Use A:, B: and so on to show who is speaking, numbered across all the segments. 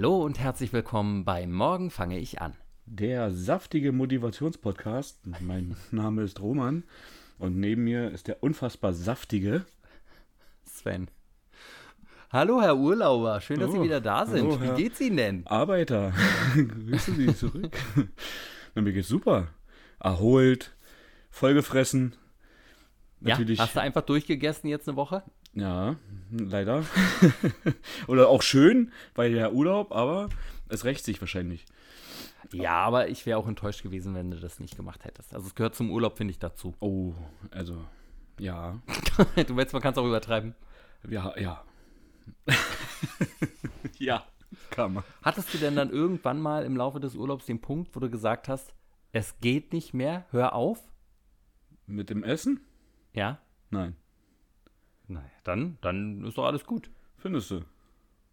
A: Hallo und herzlich willkommen bei Morgen fange ich an.
B: Der saftige Motivationspodcast. Mein Name ist Roman und neben mir ist der unfassbar saftige
A: Sven. Hallo, Herr Urlauber. Schön, dass Sie
B: Oh,
A: wieder da sind.
B: hallo,
A: Wie geht's Ihnen denn?
B: Arbeiter. Grüße Sie zurück. Na, mir geht's super. Erholt, vollgefressen. Natürlich,
A: Ja, hast du einfach durchgegessen jetzt eine Woche?
B: ja, leider. Oder auch schön, weil ja Urlaub, aber es rächt sich wahrscheinlich.
A: Ja, aber ich wäre auch enttäuscht gewesen, wenn du das nicht gemacht hättest. Also es gehört zum Urlaub, finde ich, dazu.
B: Oh, also, ja,
A: du willst, man kann es auch übertreiben.
B: ja, ja. ja, kann man.
A: Hattest du denn dann irgendwann mal im Laufe des Urlaubs den Punkt, wo du gesagt hast, es geht nicht mehr, hör auf?
B: Mit dem Essen?
A: Ja?
B: Nein.
A: Naja, dann, dann ist doch alles gut.
B: Findest du?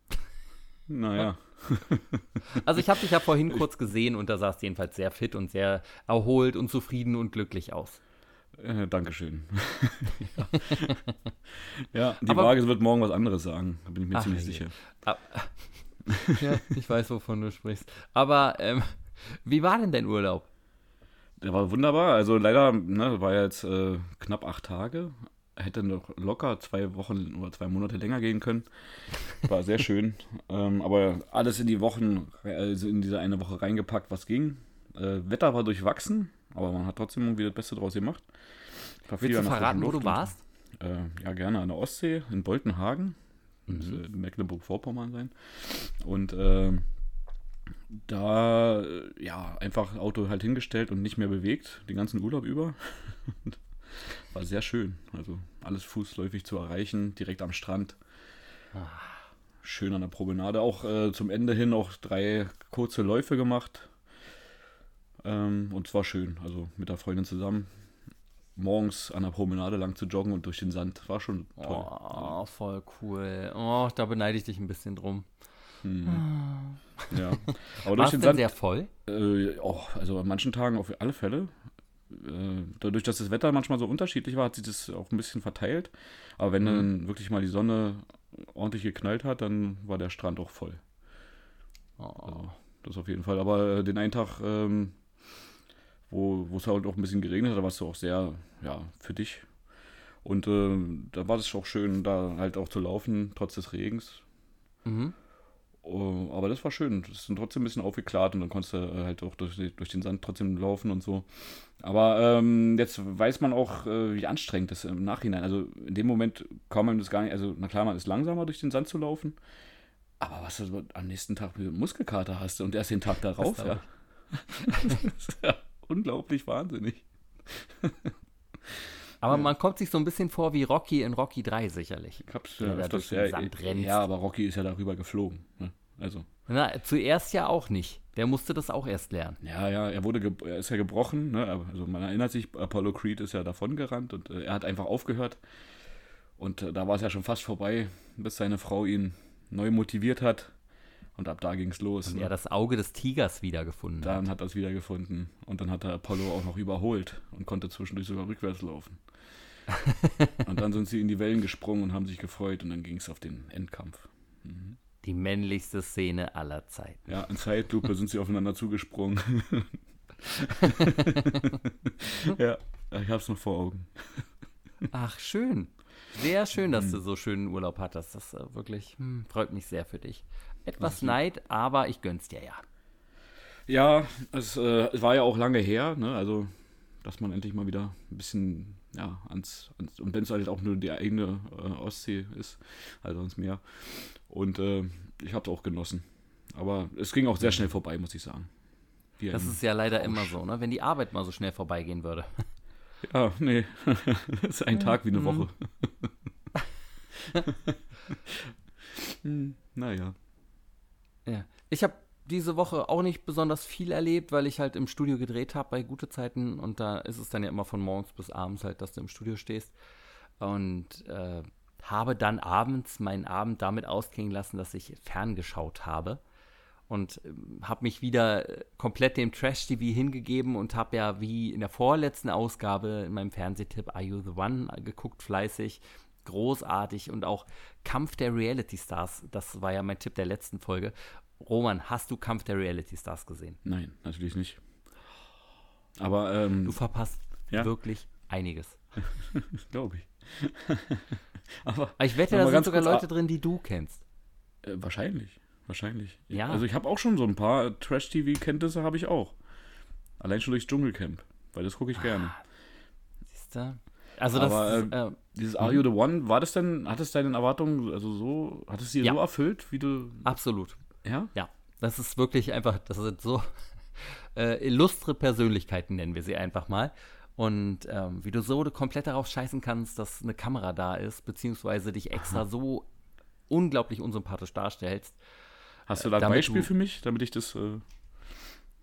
B: Naja.
A: Also ich habe dich ja vorhin kurz gesehen und da sahst du jedenfalls sehr fit und sehr erholt und zufrieden und glücklich aus.
B: Äh, Dankeschön. ja. ja, die
A: Aber-
B: Waage wird morgen was anderes sagen. Da bin ich mir
A: Ach,
B: ziemlich
A: je.
B: sicher.
A: Ah, ja, ich weiß, wovon du sprichst. Aber ähm, wie war denn dein Urlaub?
B: Der war wunderbar. Also leider, ne, war jetzt äh, knapp acht Tage. Hätte noch locker zwei Wochen oder zwei Monate länger gehen können. War sehr schön. ähm, aber alles in die Wochen, also in diese eine Woche reingepackt, was ging. Äh, Wetter war durchwachsen, aber man hat trotzdem irgendwie das Beste draus gemacht. War viel
A: Willst du verraten, wo du warst?
B: Und, äh, ja, gerne an der Ostsee, in Boltenhagen.
A: Mhm.
B: Äh, Mecklenburg-Vorpommern sein. Und ähm, da, äh, ja, einfach Auto halt hingestellt und nicht mehr bewegt, den ganzen Urlaub über. War sehr schön. Also alles fußläufig zu erreichen, direkt am Strand. Schön an der Promenade. Auch äh, zum Ende hin auch drei kurze Läufe gemacht. Ähm, und zwar schön. Also mit der Freundin zusammen. Morgens an der Promenade lang zu joggen und durch den Sand. War schon toll.
A: Oh, voll cool. Oh, da beneide ich dich ein bisschen drum.
B: Ja. Aber
A: War
B: durch
A: es
B: den
A: denn
B: Sand.
A: sehr voll?
B: Äh, oh, also an manchen Tagen auf alle Fälle. Äh, dadurch, dass das Wetter manchmal so unterschiedlich war, hat sich das auch ein bisschen verteilt. Aber wenn dann wirklich mal die Sonne ordentlich geknallt hat, dann war der Strand auch voll.
A: Oh.
B: Das auf jeden Fall. Aber äh, den einen Tag, ähm, wo wo es halt auch ein bisschen geregnet hat, da warst du auch sehr, ja, für dich. Und äh, da war es auch schön, da halt auch zu laufen, trotz des Regens.
A: Mhm.
B: Oh, aber das war schön. Das ist dann trotzdem ein bisschen aufgeklärt und dann konntest du äh, halt auch durch, durch den Sand trotzdem laufen und so. Aber ähm, jetzt weiß man auch, äh, wie anstrengend das im Nachhinein. Also in dem Moment kann man das gar nicht. Also, na klar, man ist langsamer durch den Sand zu laufen. Aber was du am nächsten Tag für Muskelkater hast und erst den Tag darauf, ja. das ist ja unglaublich wahnsinnig.
A: Aber man kommt sich so ein bisschen vor wie Rocky in Rocky 3 sicherlich.
B: Ich hab's
A: Ja,
B: ja,
A: da durch den
B: ja,
A: Sand rennst.
B: ja, aber Rocky ist ja darüber geflogen. Ne? Also.
A: Na, zuerst ja auch nicht. Der musste das auch erst lernen.
B: Ja, ja, er wurde, er ist ja gebrochen, ne? Also man erinnert sich, Apollo Creed ist ja davongerannt und äh, er hat einfach aufgehört. Und äh, da war es ja schon fast vorbei, bis seine Frau ihn neu motiviert hat. Und ab da ging es los.
A: Und
B: Ne?
A: er das Auge des Tigers wiedergefunden hat.
B: Dann hat er es wieder gefunden. Und dann hat er Apollo auch noch überholt und konnte zwischendurch sogar rückwärts laufen. und dann sind sie in die Wellen gesprungen und haben sich gefreut und dann ging es auf den Endkampf.
A: Die männlichste Szene aller Zeiten.
B: Ja, in Zeitlupe sind sie aufeinander zugesprungen. ja, ich hab's noch vor Augen.
A: Ach, schön. Sehr schön,
B: Mhm.
A: dass du so schönen Urlaub hattest. Das äh, wirklich hm, freut mich sehr für dich. Etwas Neid, aber ich gönn's dir ja.
B: Ja, es äh, war ja auch lange her, ne? Also, dass man endlich mal wieder ein bisschen, ja, ans, ans und wenn es halt auch nur die eigene äh, Ostsee ist, also ans Meer. Und äh, ich habe es auch genossen. Aber es ging auch sehr schnell vorbei, muss ich sagen. Wie
A: Das ist ja leider immer so, ne? Wenn die Arbeit mal so schnell vorbeigehen würde.
B: ja, nee, das ist ein Tag wie eine Woche. naja.
A: Ja. Ich habe diese Woche auch nicht besonders viel erlebt, weil ich halt im Studio gedreht habe bei gute Zeiten und da ist es dann ja immer von morgens bis abends halt, dass du im Studio stehst und äh, habe dann abends meinen Abend damit ausklingen lassen, dass ich ferngeschaut habe und ähm, habe mich wieder äh, komplett dem Trash-TV hingegeben und habe ja wie in der vorletzten Ausgabe in meinem Fernsehtipp Are You the One geguckt, fleißig. Großartig und auch Kampf der Reality Stars, das war ja mein Tipp der letzten Folge. Roman, hast du Kampf der Reality Stars gesehen?
B: Nein, natürlich nicht. Aber ähm,
A: Du verpasst
B: Ja?
A: wirklich einiges.
B: glaube ich. Aber
A: Aber ich wette, da sind sogar Leute drin, die du kennst.
B: Äh, wahrscheinlich. Wahrscheinlich.
A: Ja.
B: Also ich habe auch schon so ein paar Trash-TV-Kenntnisse habe ich auch. Allein schon durchs Dschungelcamp. Weil das gucke ich gerne.
A: Siehst du? Also das
B: Aber,
A: ist, äh,
B: Dieses Are You the One, war das denn, hat es deinen Erwartungen, also so, hat es dir
A: Ja.
B: so erfüllt, wie du.
A: absolut.
B: Ja?
A: Ja, das ist wirklich einfach, das sind so äh, illustre Persönlichkeiten, nennen wir sie einfach mal. Und ähm, wie du so komplett darauf scheißen kannst, dass eine Kamera da ist, beziehungsweise dich extra so unglaublich unsympathisch darstellst.
B: Hast du da ein Beispiel für mich, damit ich das. Äh,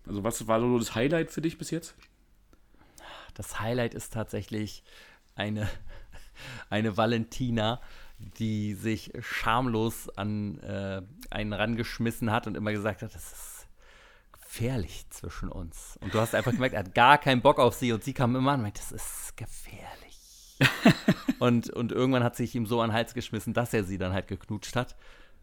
B: also, was war so das Highlight für dich bis jetzt?
A: Das Highlight ist tatsächlich eine, eine Valentina, die sich schamlos an äh, einen rangeschmissen hat und immer gesagt hat, das ist gefährlich zwischen uns. Und du hast einfach gemerkt, er hat gar keinen Bock auf sie und sie kam immer an und meinte, das ist gefährlich. und, und irgendwann hat sich ihm so an den Hals geschmissen, dass er sie dann halt geknutscht hat.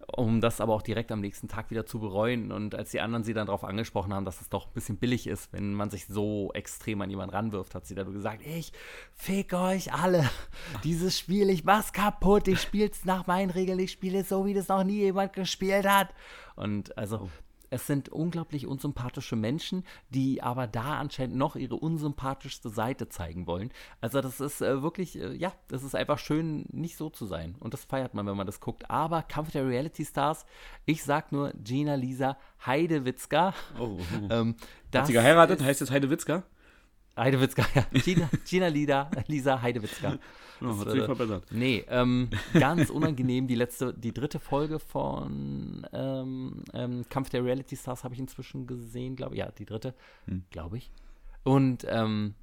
A: Um das aber auch direkt am nächsten Tag wieder zu bereuen. Und als die anderen sie dann darauf angesprochen haben, dass es doch ein bisschen billig ist, wenn man sich so extrem an jemanden ranwirft, hat sie dann gesagt, ich fick euch alle. Dieses Spiel, ich mach's kaputt, ich spiel's nach meinen Regeln, ich spiele es so, wie das noch nie jemand gespielt hat. Und also, es sind unglaublich unsympathische Menschen, die aber da anscheinend noch ihre unsympathischste Seite zeigen wollen. Also das ist äh, wirklich, äh, ja, das ist einfach schön, nicht so zu sein. Und das feiert man, wenn man das guckt. Aber Kampf der Reality Stars, ich sag nur Gina Lisa Heidewitzka.
B: Oh.
A: Ähm,
B: Hat sie geheiratet? Heißt jetzt Heidewitzka?
A: Heidewitzka, ja. Gina, Gina Lida, Lisa Heidewitzka. Das,
B: hat sich
A: äh,
B: verbessert.
A: Nee, ähm, ganz unangenehm. Die letzte, die dritte Folge von ähm, ähm, Kampf der Reality Stars habe ich inzwischen gesehen, glaube ich. Ja, die dritte,
B: Hm.
A: glaube ich. Und ähm,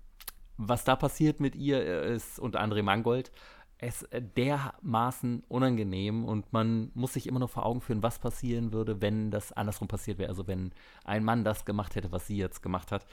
A: was da passiert mit ihr äh, ist, und André Mangold, es äh, dermaßen unangenehm und man muss sich immer nur vor Augen führen, was passieren würde, wenn das andersrum passiert wäre. Also wenn ein Mann das gemacht hätte, was sie jetzt gemacht hat.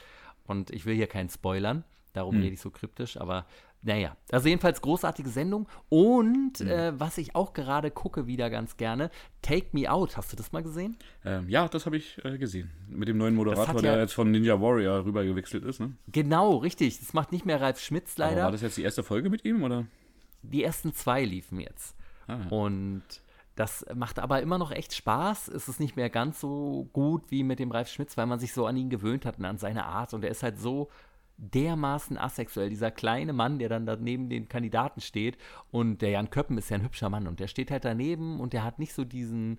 A: Und ich will hier keinen spoilern, darum
B: Hm.
A: rede ich so kryptisch, aber naja. Also jedenfalls großartige Sendung. Und
B: Hm.
A: äh, was ich auch gerade gucke, wieder ganz gerne, Take Me Out. Hast du das mal gesehen?
B: Ähm, ja, das habe ich äh, gesehen. Mit dem neuen Moderator,
A: hat
B: der
A: ja-
B: jetzt von Ninja Warrior rüber gewechselt ist. Ne?
A: Genau, richtig. Das macht nicht mehr Ralf Schmitz
B: Aber
A: leider.
B: war das jetzt die erste Folge mit ihm? Oder?
A: Die ersten zwei liefen jetzt.
B: Ah,
A: Und das macht aber immer noch echt Spaß. Es ist nicht mehr ganz so gut wie mit dem Ralf Schmitz, weil man sich so an ihn gewöhnt hat und an seine Art. Und er ist halt so dermaßen asexuell. Dieser kleine Mann, der dann da neben den Kandidaten steht. Und der Jan Köppen ist ja ein hübscher Mann. Und der steht halt daneben und der hat nicht so diesen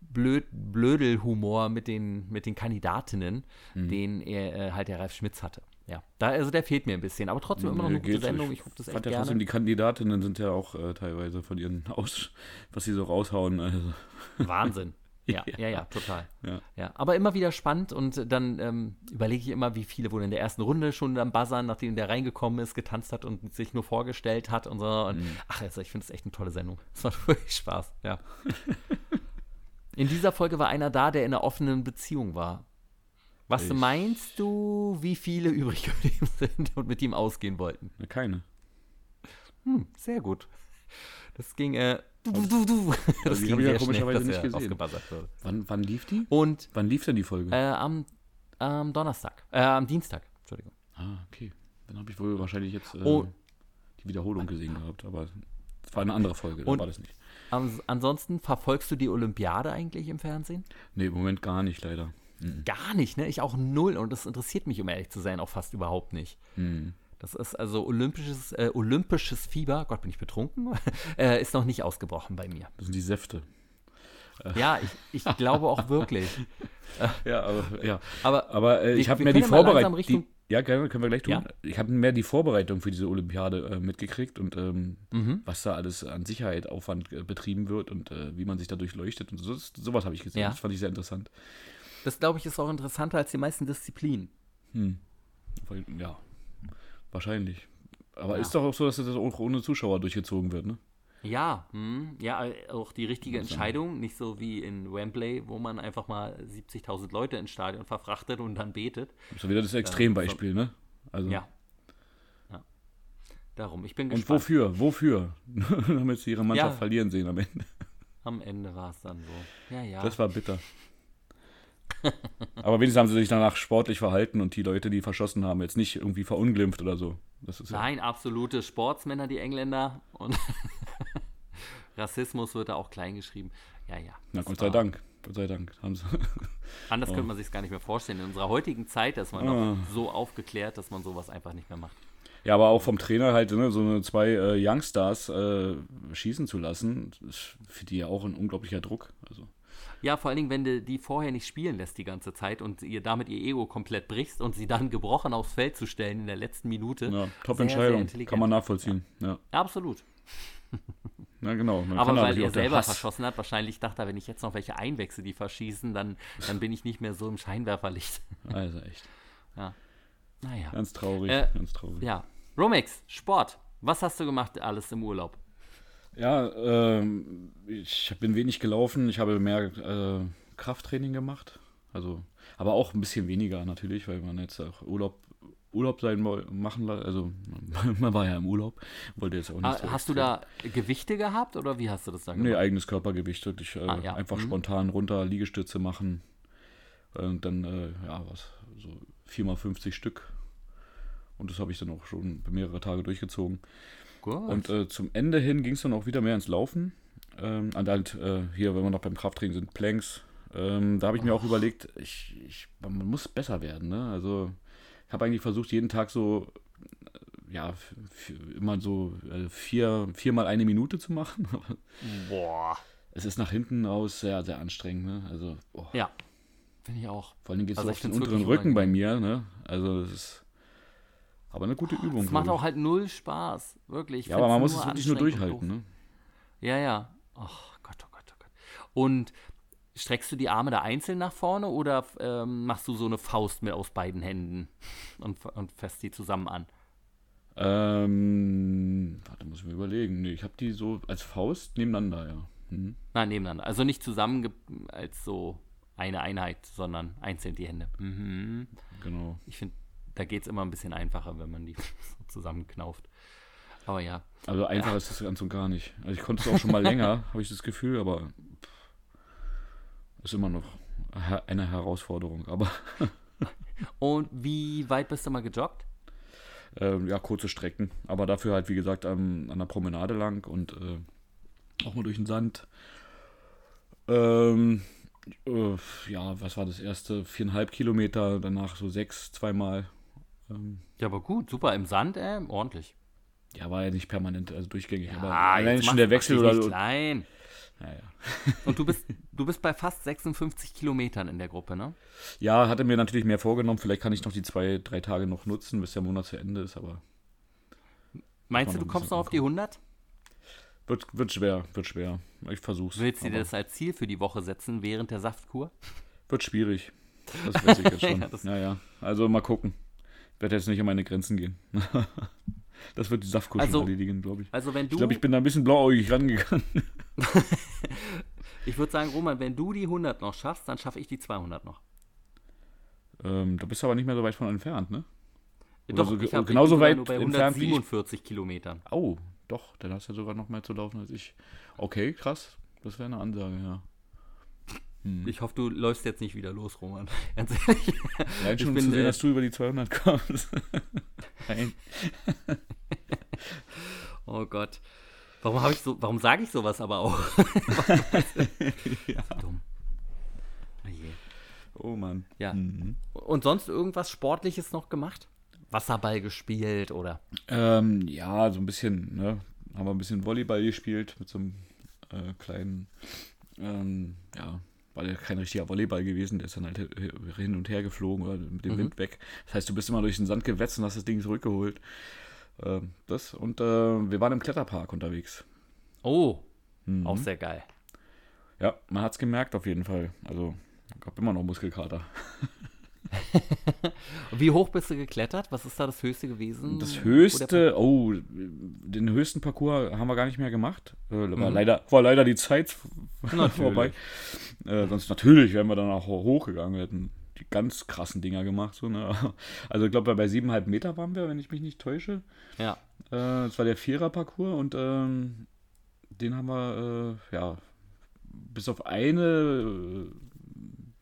A: Blöd Blödelhumor mit den, mit den Kandidatinnen,
B: Mhm.
A: den er äh, halt der Ralf Schmitz hatte. Ja, da, also der fehlt mir ein bisschen. Aber trotzdem immer noch eine gute. Sendung. Ich gucke das echt
B: fand ja
A: gerne.
B: trotzdem, die Kandidatinnen sind ja auch äh, teilweise von ihren Aus, was sie so raushauen. Also,
A: Wahnsinn. Ja,
B: Ja.
A: ja, ja, total.
B: ja.
A: Ja, aber immer wieder spannend und dann ähm, überlege ich immer, wie viele wohl in der ersten Runde schon am Buzzern, nachdem der reingekommen ist, getanzt hat und sich nur vorgestellt hat und so. Und,
B: Mhm.
A: Ach, also ich finde es echt eine tolle Sendung. Es macht wirklich Spaß, ja. in dieser Folge war einer da, der in einer offenen Beziehung war. Was
B: Ich-
A: meinst du, wie viele übrig geblieben sind und mit ihm ausgehen wollten?
B: Keine.
A: Hm, sehr gut. Das ging, äh, du, du, du, du. Das ging
B: ja
A: sehr schnell,
B: komischerweise
A: dass
B: nicht
A: er
B: gesehen. Wann, wann lief die?
A: Und
B: Wann lief denn die Folge?
A: Äh, am, am Donnerstag. Äh, am Dienstag. Entschuldigung.
B: ah, okay. Dann habe ich wohl wahrscheinlich jetzt äh,
A: Oh.
B: die Wiederholung gesehen gehabt, aber es war eine andere Folge, da
A: Und-
B: war das nicht.
A: Ansonsten verfolgst du die Olympiade eigentlich im Fernsehen?
B: Nee, im Moment gar nicht, leider. Mhm.
A: Gar nicht, ne? Ich auch null. Und das interessiert mich, um ehrlich zu sein, auch fast überhaupt nicht.
B: Mhm.
A: Das ist also olympisches, äh, olympisches Fieber, Gott, bin ich betrunken, äh, ist noch nicht ausgebrochen bei mir.
B: Das sind die Säfte.
A: Ja, ich, ich glaube auch wirklich.
B: Ja, aber ja.
A: Aber
B: Aber äh, ich habe mehr die Vorbereitung. Die, ja, können wir gleich tun.
A: Ja?
B: Ich habe mehr die Vorbereitung für diese Olympiade äh, mitgekriegt und ähm,
A: Mhm.
B: was da alles an Sicherheit, Aufwand äh, betrieben wird und äh, wie man sich da durchleuchtet und so. Sowas habe ich gesehen.
A: Ja.
B: Das fand ich sehr interessant.
A: Das, glaube ich, ist auch interessanter als die meisten Disziplinen.
B: Hm. Ja, wahrscheinlich. Aber
A: Ja.
B: ist doch auch so, dass das auch ohne Zuschauer durchgezogen wird, ne?
A: Ja, hm, ja, auch die richtige Entscheidung, nicht so wie in Wembley, wo man einfach mal 70.000 Leute ins Stadion verfrachtet und dann betet.
B: Ist ja wieder das Extrembeispiel, ne? Also,
A: Ja. ja. darum. Ich bin
B: Und
A: gespannt.
B: wofür? Wofür? Damit sie ihre Mannschaft
A: Ja.
B: verlieren sehen am Ende.
A: Am Ende war es dann so. Ja, ja.
B: Das war bitter. Aber wenigstens haben sie sich danach sportlich verhalten und die Leute, die verschossen haben, jetzt nicht irgendwie verunglimpft oder so. Ist ja,
A: Nein, absolute Sportsmänner, die Engländer. Und Rassismus wird da auch klein geschrieben. Ja, ja.
B: na, Gott sei Dank. Gott sei Dank. Haben sie.
A: Anders könnte man sich gar nicht mehr vorstellen. In unserer heutigen Zeit ist man
B: Ah.
A: noch so aufgeklärt, dass man sowas einfach nicht mehr macht.
B: Ja, aber auch vom Trainer halt, ne, so eine zwei äh, Youngstars äh, schießen zu lassen, ist für die ja auch ein unglaublicher Druck. Also,
A: Ja, vor allen Dingen, wenn du die vorher nicht spielen lässt die ganze Zeit und ihr damit ihr Ego komplett brichst und sie dann gebrochen aufs Feld zu stellen in der letzten Minute.
B: ja,
A: sehr
B: Top-Entscheidung. Kann man nachvollziehen. Ja.
A: Absolut.
B: Na genau.
A: Aber weil er selber
B: Hass-
A: verschossen hat, wahrscheinlich dachte er, wenn ich jetzt noch welche einwechsel, die verschießen, dann, dann bin ich nicht mehr so im Scheinwerferlicht.
B: Also echt.
A: Naja.
B: Ganz traurig.
A: Äh,
B: ganz traurig.
A: Ja. Romex, Sport. Was hast du gemacht alles im Urlaub?
B: Ja, ähm, ich bin wenig gelaufen. Ich habe mehr äh, Krafttraining gemacht. Also, aber auch ein bisschen weniger natürlich, weil man jetzt auch Urlaub, Urlaub sein machen, also man war ja im Urlaub, wollte jetzt auch nicht
A: Ah,
B: so
A: hast du da Gewichte gehabt oder wie hast du das dann
B: Nee,
A: gemacht?
B: eigenes Körpergewicht, wirklich äh,
A: Ah, ja.
B: einfach
A: Mhm.
B: spontan runter, Liegestütze machen und dann, äh, ja, was, so 4x50 Stück. Und das habe ich dann auch schon mehrere Tage durchgezogen.
A: Gut.
B: Und äh, zum Ende hin ging es dann auch wieder mehr ins Laufen. Ähm, und halt äh, hier, wenn wir noch beim Krafttraining sind, Planks. Ähm, da habe ich mir auch überlegt, ich, ich, man muss besser werden. Ne? Also ich habe eigentlich versucht, jeden Tag so, äh, ja, immer so äh, vier, viermal eine Minute zu machen.
A: Boah.
B: es ist nach hinten aus sehr, sehr anstrengend. Ne? Also oh,
A: Ja. Finde ich auch.
B: vor allem geht es
A: Also
B: so auf den unteren Rücken bei mir. Ne? Also das ist aber eine gute Übung.
A: Es macht auch halt null Spaß. Wirklich.
B: ich. Ja, aber man muss es wirklich nur durchhalten. Ne?
A: Ja, ja. Ach Gott, oh Gott, oh Gott. Und streckst du die Arme da einzeln nach vorne oder ähm, machst du so eine Faust mit aus beiden Händen und, und fässt die zusammen an?
B: Ähm, warte, muss ich mir überlegen. Nee, ich habe die so als Faust nebeneinander, ja. Mhm.
A: Nein, nebeneinander. Also nicht zusammen als so eine Einheit, sondern einzeln die Hände. Mhm.
B: Genau.
A: Ich finde, da geht es immer ein bisschen einfacher, wenn man die so zusammenknauft. Aber ja.
B: Also einfach ist das ganz und gar nicht. Also ich konnte es auch schon mal länger, habe ich das Gefühl, aber ist immer noch eine Herausforderung. Aber
A: Und wie weit bist du mal gejoggt?
B: ähm, ja, kurze Strecken. Aber dafür halt, wie gesagt, am- an der Promenade lang und äh, auch mal durch den Sand. Ähm, äh, ja, was war das erste? Viereinhalb Kilometer, danach so sechs, zweimal. Ähm,
A: Ja, aber gut, super. Im Sand, äh, ordentlich.
B: ja, war ja nicht permanent, also durchgängig. aber
A: Ah,
B: allein schon der Wechsel oder so.
A: Klein.
B: Naja.
A: Und du bist, du bist bei fast 56 Kilometern in der Gruppe, ne?
B: Ja, hatte mir natürlich mehr vorgenommen. Vielleicht kann ich noch die zwei, drei Tage noch nutzen, bis der Monat zu Ende ist, aber
A: Meinst du, du kommst noch auf die 100?
B: wird, wird schwer, wird schwer. Ich versuch's.
A: Willst du dir
B: aber
A: das als Ziel für die Woche setzen während der Saftkur?
B: Wird schwierig. Das weiß ich jetzt schon.
A: Ja,
B: ja, ja. Also mal gucken. Ich werde jetzt nicht an meine Grenzen gehen. das wird die Saftkur
A: Also,
B: schon erledigen, glaube ich.
A: Also wenn du,
B: Ich glaube, ich bin da ein bisschen blauäugig rangegangen.
A: ich würde sagen, Roman, wenn du die 100 noch schaffst, dann schaffe ich die 200 noch.
B: ähm, da bist du aber nicht mehr so weit von entfernt, ne? Oder
A: Doch,
B: so-
A: ich hab-
B: genauso
A: ich
B: weit
A: nur bei
B: entfernt wie ich.
A: 147 Kilometern.
B: Oh, doch, dann hast du ja sogar noch mehr zu laufen als ich. Okay, krass. Das wäre eine Ansage, ja. Hm.
A: Ich hoffe, du läufst jetzt nicht wieder los, Roman. Ganz ehrlich.
B: Allein
A: Ich
B: schon
A: bin,
B: zu sehen,
A: äh,
B: dass du über die 200 kommst. Nein.
A: Oh Gott. Warum habe ich so, warum sage ich sowas aber auch? Dumm. Oh je.
B: Oh Mann.
A: Ja.
B: Mhm.
A: Und sonst irgendwas Sportliches noch gemacht? Wasserball gespielt oder?
B: Ähm, ja, so ein bisschen, ne? Haben wir ein bisschen Volleyball gespielt mit so einem äh, kleinen, ähm, ja, war ja kein richtiger Volleyball gewesen, der ist dann halt hi- hin und her geflogen oder mit dem
A: Mhm.
B: Wind weg. Das heißt, du bist immer durch den Sand gewetzt und hast das Ding zurückgeholt. Ähm, das und äh, wir waren im Kletterpark unterwegs.
A: Oh,
B: Mhm.
A: auch sehr geil.
B: Ja, man hat's gemerkt auf jeden Fall. Also, gab immer noch Muskelkater.
A: Wie hoch bist du geklettert? Was ist da das höchste gewesen?
B: Das
A: der
B: höchste, oh, den höchsten Parcours haben wir gar nicht mehr gemacht. Äh, war,
A: Mhm.
B: leider, war leider die Zeit. vorbei. Äh, sonst natürlich wären wir dann auch hochgegangen. Wir hätten die ganz krassen Dinger gemacht. So, ne? Also ich glaube, bei siebeneinhalb Meter waren wir, wenn ich mich nicht täusche.
A: Ja.
B: Äh, das war der Vierer-Parcours und ähm, den haben wir, äh, ja, bis auf eine,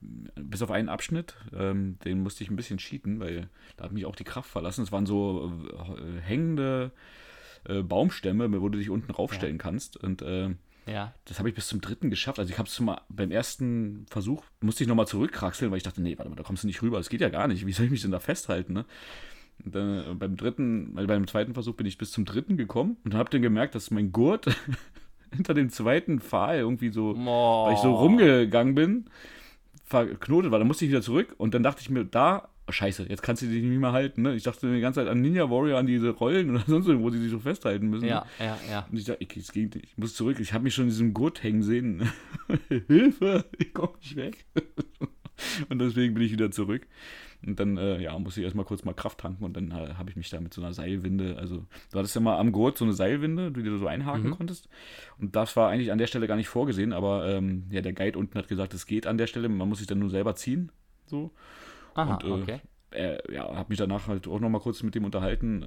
B: äh, bis auf einen Abschnitt, ähm, den musste ich ein bisschen cheaten, weil da hat mich auch die Kraft verlassen. Es waren so äh, hängende äh, Baumstämme, wo du dich unten raufstellen ja. kannst. Und äh, ja. das habe ich bis zum dritten geschafft. Also ich habe es beim ersten Versuch, musste ich nochmal zurückkraxeln, weil ich dachte, nee, warte mal, da kommst du nicht rüber, das geht ja gar nicht. Wie soll ich mich denn da festhalten, ne? Und dann, äh, beim dritten, weil beim zweiten Versuch bin ich bis zum dritten gekommen und habe dann gemerkt, dass mein Gurt hinter dem zweiten Pfahl irgendwie so, oh. weil ich so rumgegangen bin, verknotet war. Dann musste ich wieder zurück und dann dachte ich mir, da, scheiße, jetzt kannst du dich nicht mehr halten. Ne? Ich dachte die ganze Zeit an Ninja Warrior, an diese Rollen oder sonst wo sie sich so festhalten müssen.
A: Ja, ja, ja.
B: Und ich dachte, es geht nicht. Ich muss zurück. Ich habe mich schon in diesem Gurt hängen sehen. Hilfe, ich komme nicht weg. und deswegen bin ich wieder zurück. Und dann, äh, ja, musste ich erstmal kurz mal Kraft tanken und dann äh, habe ich mich da mit so einer Seilwinde, also du hattest ja mal am Gurt so eine Seilwinde, die du so einhaken mhm. konntest. Und das war eigentlich an der Stelle gar nicht vorgesehen, aber ähm, ja, der Guide unten hat gesagt, es geht an der Stelle, man muss sich dann nur selber ziehen. So.
A: Aha, und, äh, okay.
B: Er, ja, habe mich danach halt auch nochmal kurz mit dem unterhalten.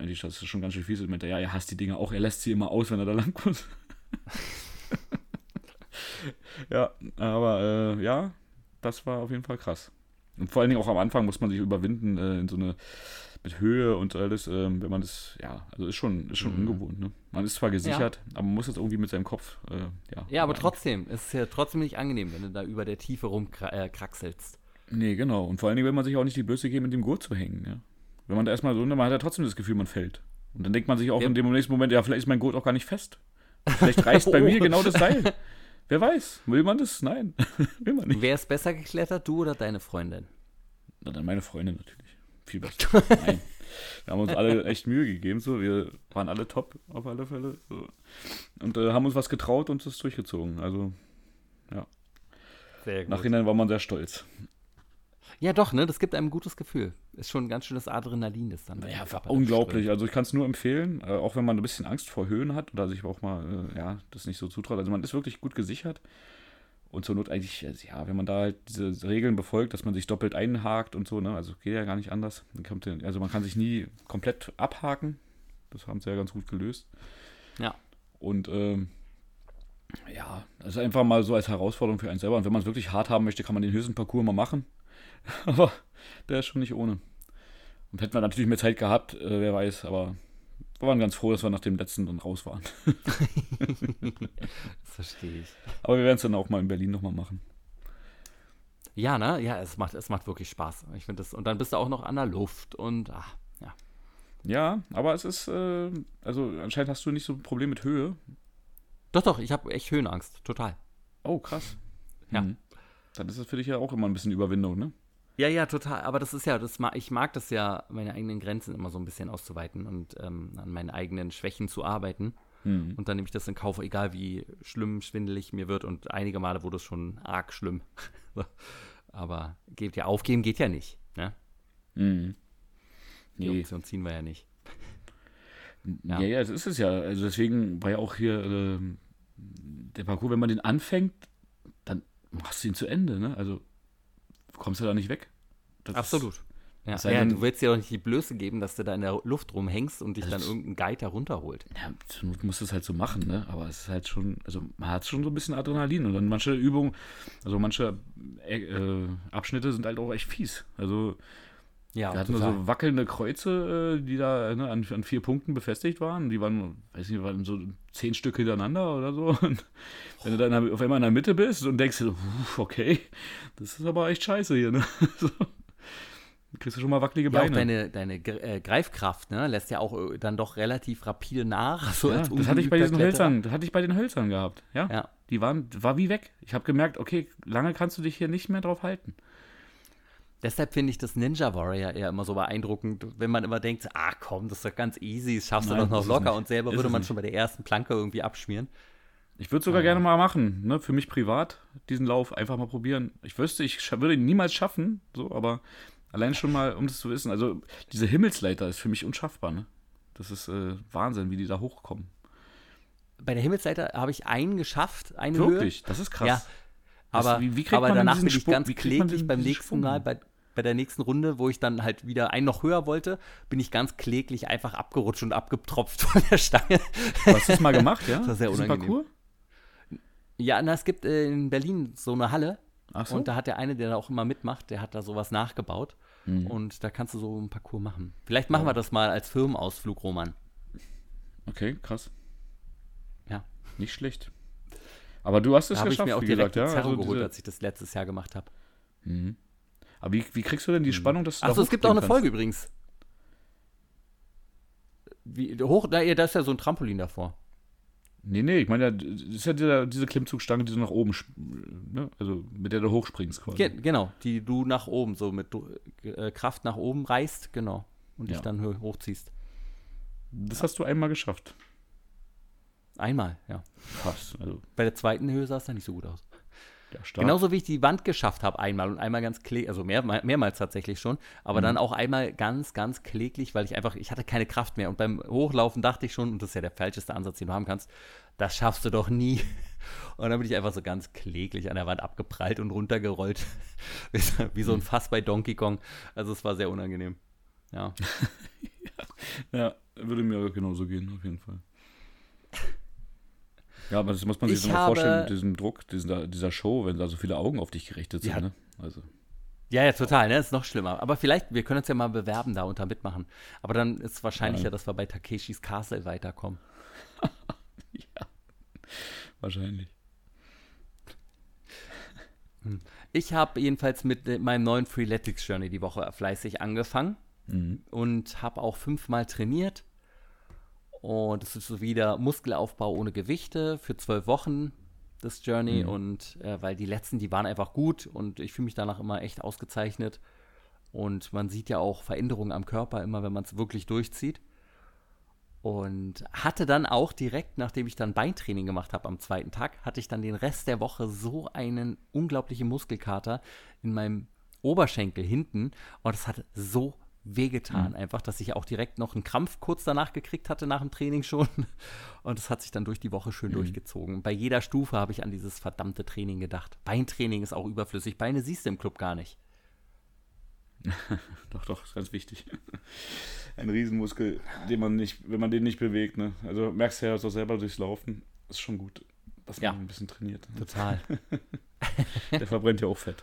B: Äh, ich, das ist schon ganz schön fies. Und meinte, ja, er hasst die Dinge auch, er lässt sie immer aus, wenn er da lang muss. ja, aber äh, ja, das war auf jeden Fall krass. Und vor allen Dingen auch am Anfang muss man sich überwinden äh, in so eine mit Höhe und alles, ähm, wenn man das, ja, also ist schon, ist schon mhm. ungewohnt. Ne? Man ist zwar gesichert, ja. aber man muss jetzt irgendwie mit seinem Kopf, äh, ja.
A: Ja, aber trotzdem, es ist ja trotzdem nicht angenehm, wenn du da über der Tiefe rumkraxelst.
B: Nee, genau. Und vor allen Dingen will man sich auch nicht die Böse geben, mit dem Gurt zu hängen. Ja? Wenn man da erstmal so, man hat ja trotzdem das Gefühl, man fällt. Und dann denkt man sich auch ja. in dem nächsten Moment, ja, vielleicht ist mein Gurt auch gar nicht fest. Vielleicht reißt bei mir genau das Seil. Wer weiß, will man das? Nein, will man nicht.
A: Wer ist besser geklettert, du oder deine Freundin?
B: Na, dann meine Freundin natürlich. Viel besser. Nein. Wir haben uns alle echt Mühe gegeben, so. Wir waren alle top auf alle Fälle. So. Und äh, haben uns was getraut und es durchgezogen. Also, ja. Sehr gut. Nachhinein war man sehr stolz.
A: Ja, doch, ne? Das gibt einem ein gutes Gefühl. Ist schon ein ganz schönes Adrenalin, das dann.
B: Ja, war unglaublich. Also ich kann es nur empfehlen, äh, auch wenn man ein bisschen Angst vor Höhen hat oder sich auch mal, äh, ja, das nicht so zutraut. Also man ist wirklich gut gesichert. Und zur Not eigentlich, also ja, wenn man da halt diese Regeln befolgt, dass man sich doppelt einhakt und so, ne, also geht ja gar nicht anders. Also man kann sich nie komplett abhaken. Das haben sie ja ganz gut gelöst.
A: Ja.
B: Und ähm, ja, das ist einfach mal so als Herausforderung für einen selber. Und wenn man es wirklich hart haben möchte, kann man den höchsten Parcours mal machen. aber der ist schon nicht ohne. Und hätten wir natürlich mehr Zeit gehabt, äh, wer weiß, aber wir waren ganz froh, dass wir nach dem letzten dann raus waren.
A: das verstehe ich.
B: Aber wir werden es dann auch mal in Berlin nochmal machen.
A: Ja, ne? Ja, es macht, es macht wirklich Spaß. Ich finde das. Und dann bist du auch noch an der Luft und ach, ja.
B: Ja, aber es ist, äh, also anscheinend hast du nicht so ein Problem mit Höhe.
A: Doch, doch, ich habe echt Höhenangst, total.
B: Oh, krass. Ja. Hm. Dann ist es für dich ja auch immer ein bisschen Überwindung, ne?
A: Ja, ja, total. Aber das ist ja, das ich mag das ja, meine eigenen Grenzen immer so ein bisschen auszuweiten und ähm, an meinen eigenen Schwächen zu arbeiten. Mhm. Und dann nehme ich das in Kauf, egal wie schlimm, schwindelig mir wird. Und einige Male wurde es schon arg schlimm. Aber geht ja aufgeben geht ja nicht. Ne? Mhm. Die nee. Option ziehen wir ja nicht.
B: Ja. ja, ja, das ist es ja. Also deswegen war ja auch hier äh, der Parcours, wenn man den anfängt, dann machst du ihn zu Ende. Ne? Also kommst du da nicht weg.
A: Das Absolut. Ja, ja du willst dir doch nicht die Blöße geben, dass du da in der Luft rumhängst und dich dann irgendein Guide da runterholt.
B: Ja, du musst es halt so machen, ne? Aber es ist halt schon, also man hat schon so ein bisschen Adrenalin und dann manche Übungen, also manche äh, Abschnitte sind halt auch echt fies. Also ja, wir hatten total. so wackelnde Kreuze, äh, die da ne, an, an, vier Punkten befestigt waren. Die waren, weiß nicht, waren so zehn Stück hintereinander oder so. Und wenn du dann auf einmal in der Mitte bist und denkst, okay, das ist aber echt scheiße hier. Ne? so. Kriegst du schon mal wackelige Beine. Ja,
A: auch deine, deine äh, Greifkraft ne, lässt ja auch äh, dann doch relativ rapide nach.
B: So ja, das hatte ich bei diesen Hölzern, das hatte ich bei den Hölzern gehabt. Ja, ja. die waren, war wie weg. Ich habe gemerkt, okay, lange kannst du dich hier nicht mehr drauf halten.
A: Deshalb finde ich das Ninja Warrior eher immer so beeindruckend, wenn man immer denkt, ah komm, das ist doch ganz easy, das schaffst Nein, du doch noch locker und selber würde man schon bei der ersten Planke irgendwie abschmieren.
B: Ich würde sogar ja. gerne mal machen, ne? für mich privat, diesen Lauf einfach mal probieren. Ich wüsste, ich würde ihn niemals schaffen, so, aber allein schon mal, um das zu wissen, also diese Himmelsleiter ist für mich unschaffbar, ne? Das ist äh, Wahnsinn, wie die da hochkommen.
A: Bei der Himmelsleiter habe ich einen geschafft, eine
B: Wirklich?
A: Höhe.
B: Das ist krass. Ja,
A: aber, wie, wie aber danach bin ich ganz kläglich beim nächsten Mal bei, bei der nächsten Runde, wo ich dann halt wieder einen noch höher wollte, bin ich ganz kläglich einfach abgerutscht und abgetropft von der Stange.
B: Hast du das mal gemacht, ja?
A: Das war sehr
B: Diesen
A: unangenehm.
B: Parcours?
A: Ja, na, es gibt äh, in Berlin so eine Halle.
B: So.
A: Und da hat der eine, der da auch immer mitmacht, der hat da sowas nachgebaut.
B: Mhm.
A: Und da kannst du so einen Parcours machen. Vielleicht machen wir das mal als Firmenausflug, Roman.
B: Okay, krass.
A: Ja.
B: Nicht schlecht. Aber du hast es
A: Da habe ich
B: geschafft,
A: mir auch
B: wie
A: direkt
B: gesagt, ja.
A: Zerro
B: Also
A: geholt,
B: diese,
A: als ich das letztes Jahr gemacht habe.
B: mhm. Aber wie, wie kriegst du denn die Spannung, dass du
A: Achso, es gibt auch eine
B: hochspringen
A: Folge übrigens. Wie, hoch, da, da ist ja so ein Trampolin davor.
B: Nee, nee, ich meine, ja, das ist ja diese, diese Klimmzugstange, die du nach oben, ne? also mit der du hochspringst quasi.
A: Ge genau, die du nach oben, so mit äh, Kraft nach oben reißt, genau. Und dich
B: Ja.
A: dann ho- hochziehst.
B: Das hast du einmal geschafft.
A: Einmal, ja.
B: Krass, also
A: Bei der zweiten Höhe sah es dann nicht so gut aus.
B: Ja, stark.
A: Genauso wie ich die Wand geschafft habe einmal und einmal ganz kläglich, also mehr, mehrmals tatsächlich schon, aber
B: Mhm.
A: dann auch einmal ganz, ganz kläglich, weil ich einfach, ich hatte keine Kraft mehr und beim Hochlaufen dachte ich schon, und das ist ja der falscheste Ansatz, den du haben kannst, das schaffst du doch nie. Und dann bin ich einfach so ganz kläglich an der Wand abgeprallt und runtergerollt, wie so- wie
B: Mhm.
A: so ein Fass bei Donkey Kong. Also es war sehr unangenehm. Ja.
B: Ja, würde mir genauso gehen, auf jeden Fall. Ja, aber das muss man sich
A: Ich
B: auch
A: habe-
B: vorstellen, mit diesem Druck, dieser, dieser Show, wenn da so viele Augen auf dich gerichtet sind,
A: Ja.
B: ne? Also,
A: Ja, ja, total, ne? Ist noch schlimmer. Aber vielleicht, wir können uns ja mal bewerben da und da mitmachen. Aber dann ist es wahrscheinlicher,
B: Ja.
A: dass wir bei Takeshis Castle weiterkommen.
B: wahrscheinlich.
A: Ich habe jedenfalls mit äh, meinem neuen Freeletics Journey die Woche fleißig angefangen
B: Mhm.
A: und habe auch fünfmal trainiert. Und es ist so wieder Muskelaufbau ohne Gewichte für zwölf Wochen, das Journey.
B: Mhm.
A: Und äh, weil die letzten, die waren einfach gut und ich fühle mich danach immer echt ausgezeichnet. Und man sieht ja auch Veränderungen am Körper immer, wenn man es wirklich durchzieht. Und hatte dann auch direkt, nachdem ich dann Beintraining gemacht habe am zweiten Tag, hatte ich dann den Rest der Woche so einen unglaublichen Muskelkater in meinem Oberschenkel hinten. Und es hat so wehgetan, einfach, dass ich auch direkt noch einen Krampf kurz danach gekriegt hatte, nach dem Training schon. Und es hat sich dann durch die Woche schön durchgezogen. Bei jeder Stufe habe ich an dieses verdammte Training gedacht. Beintraining ist auch überflüssig. Beine siehst du im Club gar nicht.
B: Doch, doch, ist ganz wichtig. Ein Riesenmuskel, den man nicht, wenn man den nicht bewegt, ne? Also merkst du ja so selber durchs Laufen, ist schon gut, dass man
A: Ja.
B: ein bisschen trainiert. ne?
A: Total.
B: Der verbrennt ja auch Fett.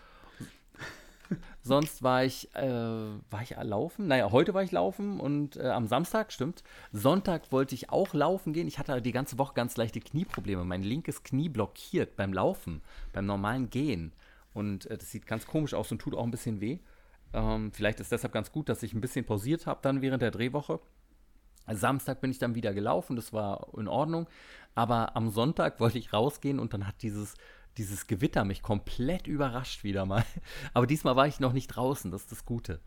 A: Sonst war ich, äh, war ich laufen? Naja, heute war ich laufen und äh, am Samstag, stimmt. Sonntag wollte ich auch laufen gehen. Ich hatte die ganze Woche ganz leichte Knieprobleme. Mein linkes Knie blockiert beim Laufen, beim normalen Gehen. Und äh, das sieht ganz komisch aus und tut auch ein bisschen weh. Ähm, vielleicht ist deshalb ganz gut, dass ich ein bisschen pausiert habe dann während der Drehwoche. Samstag bin ich dann wieder gelaufen, das war in Ordnung. Aber am Sonntag wollte ich rausgehen und dann hat dieses, dieses Gewitter mich komplett überrascht wieder mal. Aber diesmal war ich noch nicht draußen, das ist das Gute.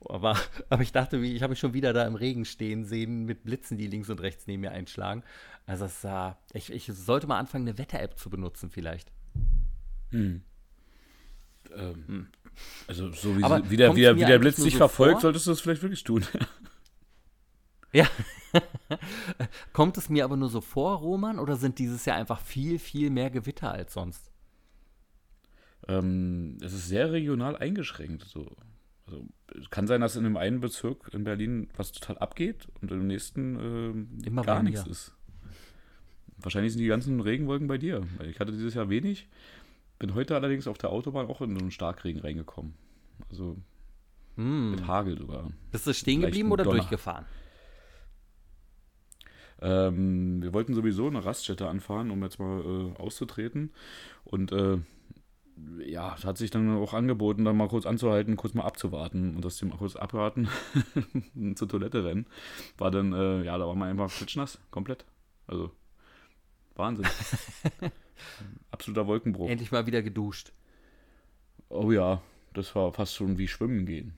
A: Aber, aber ich dachte, ich habe mich schon wieder da im Regen stehen sehen mit Blitzen, die links und rechts neben mir einschlagen. Also es sah, ich, ich sollte mal anfangen, eine Wetter-App zu benutzen vielleicht.
B: Hm. Ähm, Also so wie,
A: Aber
B: wie, der, wie, der, wie der Blitz dich
A: so
B: verfolgt,
A: vor?
B: solltest du das vielleicht wirklich tun.
A: Ja. Kommt es mir aber nur so vor, Roman, oder sind dieses Jahr einfach viel, viel mehr Gewitter als sonst?
B: ähm, es ist sehr regional eingeschränkt. So. Also, es kann sein, dass in dem einen Bezirk in Berlin was total abgeht und im nächsten
A: Immer
B: gar nichts ist. Wahrscheinlich sind die ganzen Regenwolken bei dir. Ich hatte dieses Jahr wenig. Bin heute allerdings auf der Autobahn auch in so einen Starkregen reingekommen. Also
A: Hm.
B: mit Hagel sogar.
A: Bist du stehen geblieben oder
B: Donner.
A: durchgefahren?
B: Ähm, wir wollten sowieso eine Raststätte anfahren, um jetzt mal äh, auszutreten. Und äh, ja, es hat sich dann auch angeboten, dann mal kurz anzuhalten, kurz mal abzuwarten und das mal kurz abwarten, zur Toilette rennen. War dann, äh, ja, da war man einfach klitschnass, komplett. Also, Wahnsinn. Absoluter Wolkenbruch.
A: Endlich mal wieder geduscht.
B: Oh ja, das war fast schon wie Schwimmen gehen.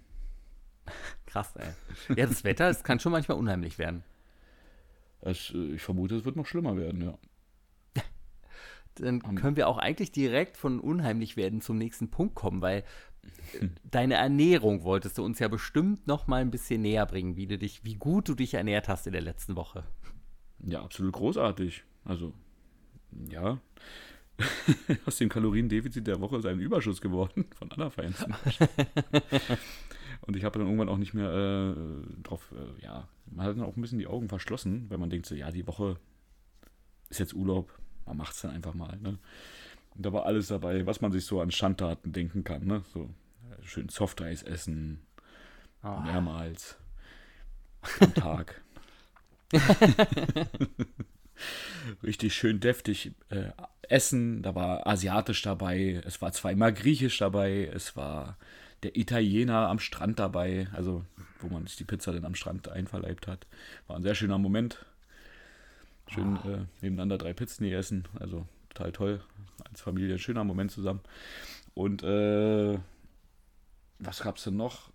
A: Krass, ey. Ja, das Wetter, es kann schon manchmal unheimlich werden.
B: Es, äh, ich vermute, es wird noch schlimmer werden, ja.
A: Dann können wir auch eigentlich direkt von unheimlich werden zum nächsten Punkt kommen, weil äh, deine Ernährung wolltest du uns ja bestimmt noch mal ein bisschen näher bringen, wie du dich, wie gut du dich ernährt hast in der letzten Woche.
B: Ja, absolut großartig. Also, ja. aus dem Kaloriendefizit der Woche ist ein Überschuss geworden von aller Feinsten. Und ich habe dann irgendwann auch nicht mehr äh, drauf, äh, ja, man hat dann auch ein bisschen die Augen verschlossen, weil man denkt so, ja, die Woche ist jetzt Urlaub, man macht es dann einfach mal. Ne? Und da war alles dabei, was man sich so an Schandtaten denken kann. Ne? So äh, schön Softeis essen, oh. mehrmals am Tag. Richtig schön deftig äh, essen. Da war asiatisch dabei. Es war zweimal griechisch dabei. Es war der Italiener am Strand dabei. Also, wo man sich die Pizza dann am Strand einverleibt hat. War ein sehr schöner Moment. Schön oh. äh, nebeneinander drei Pizzen essen. Also, total toll. Als Familie ein schöner Moment zusammen. Und äh, was gab es denn noch?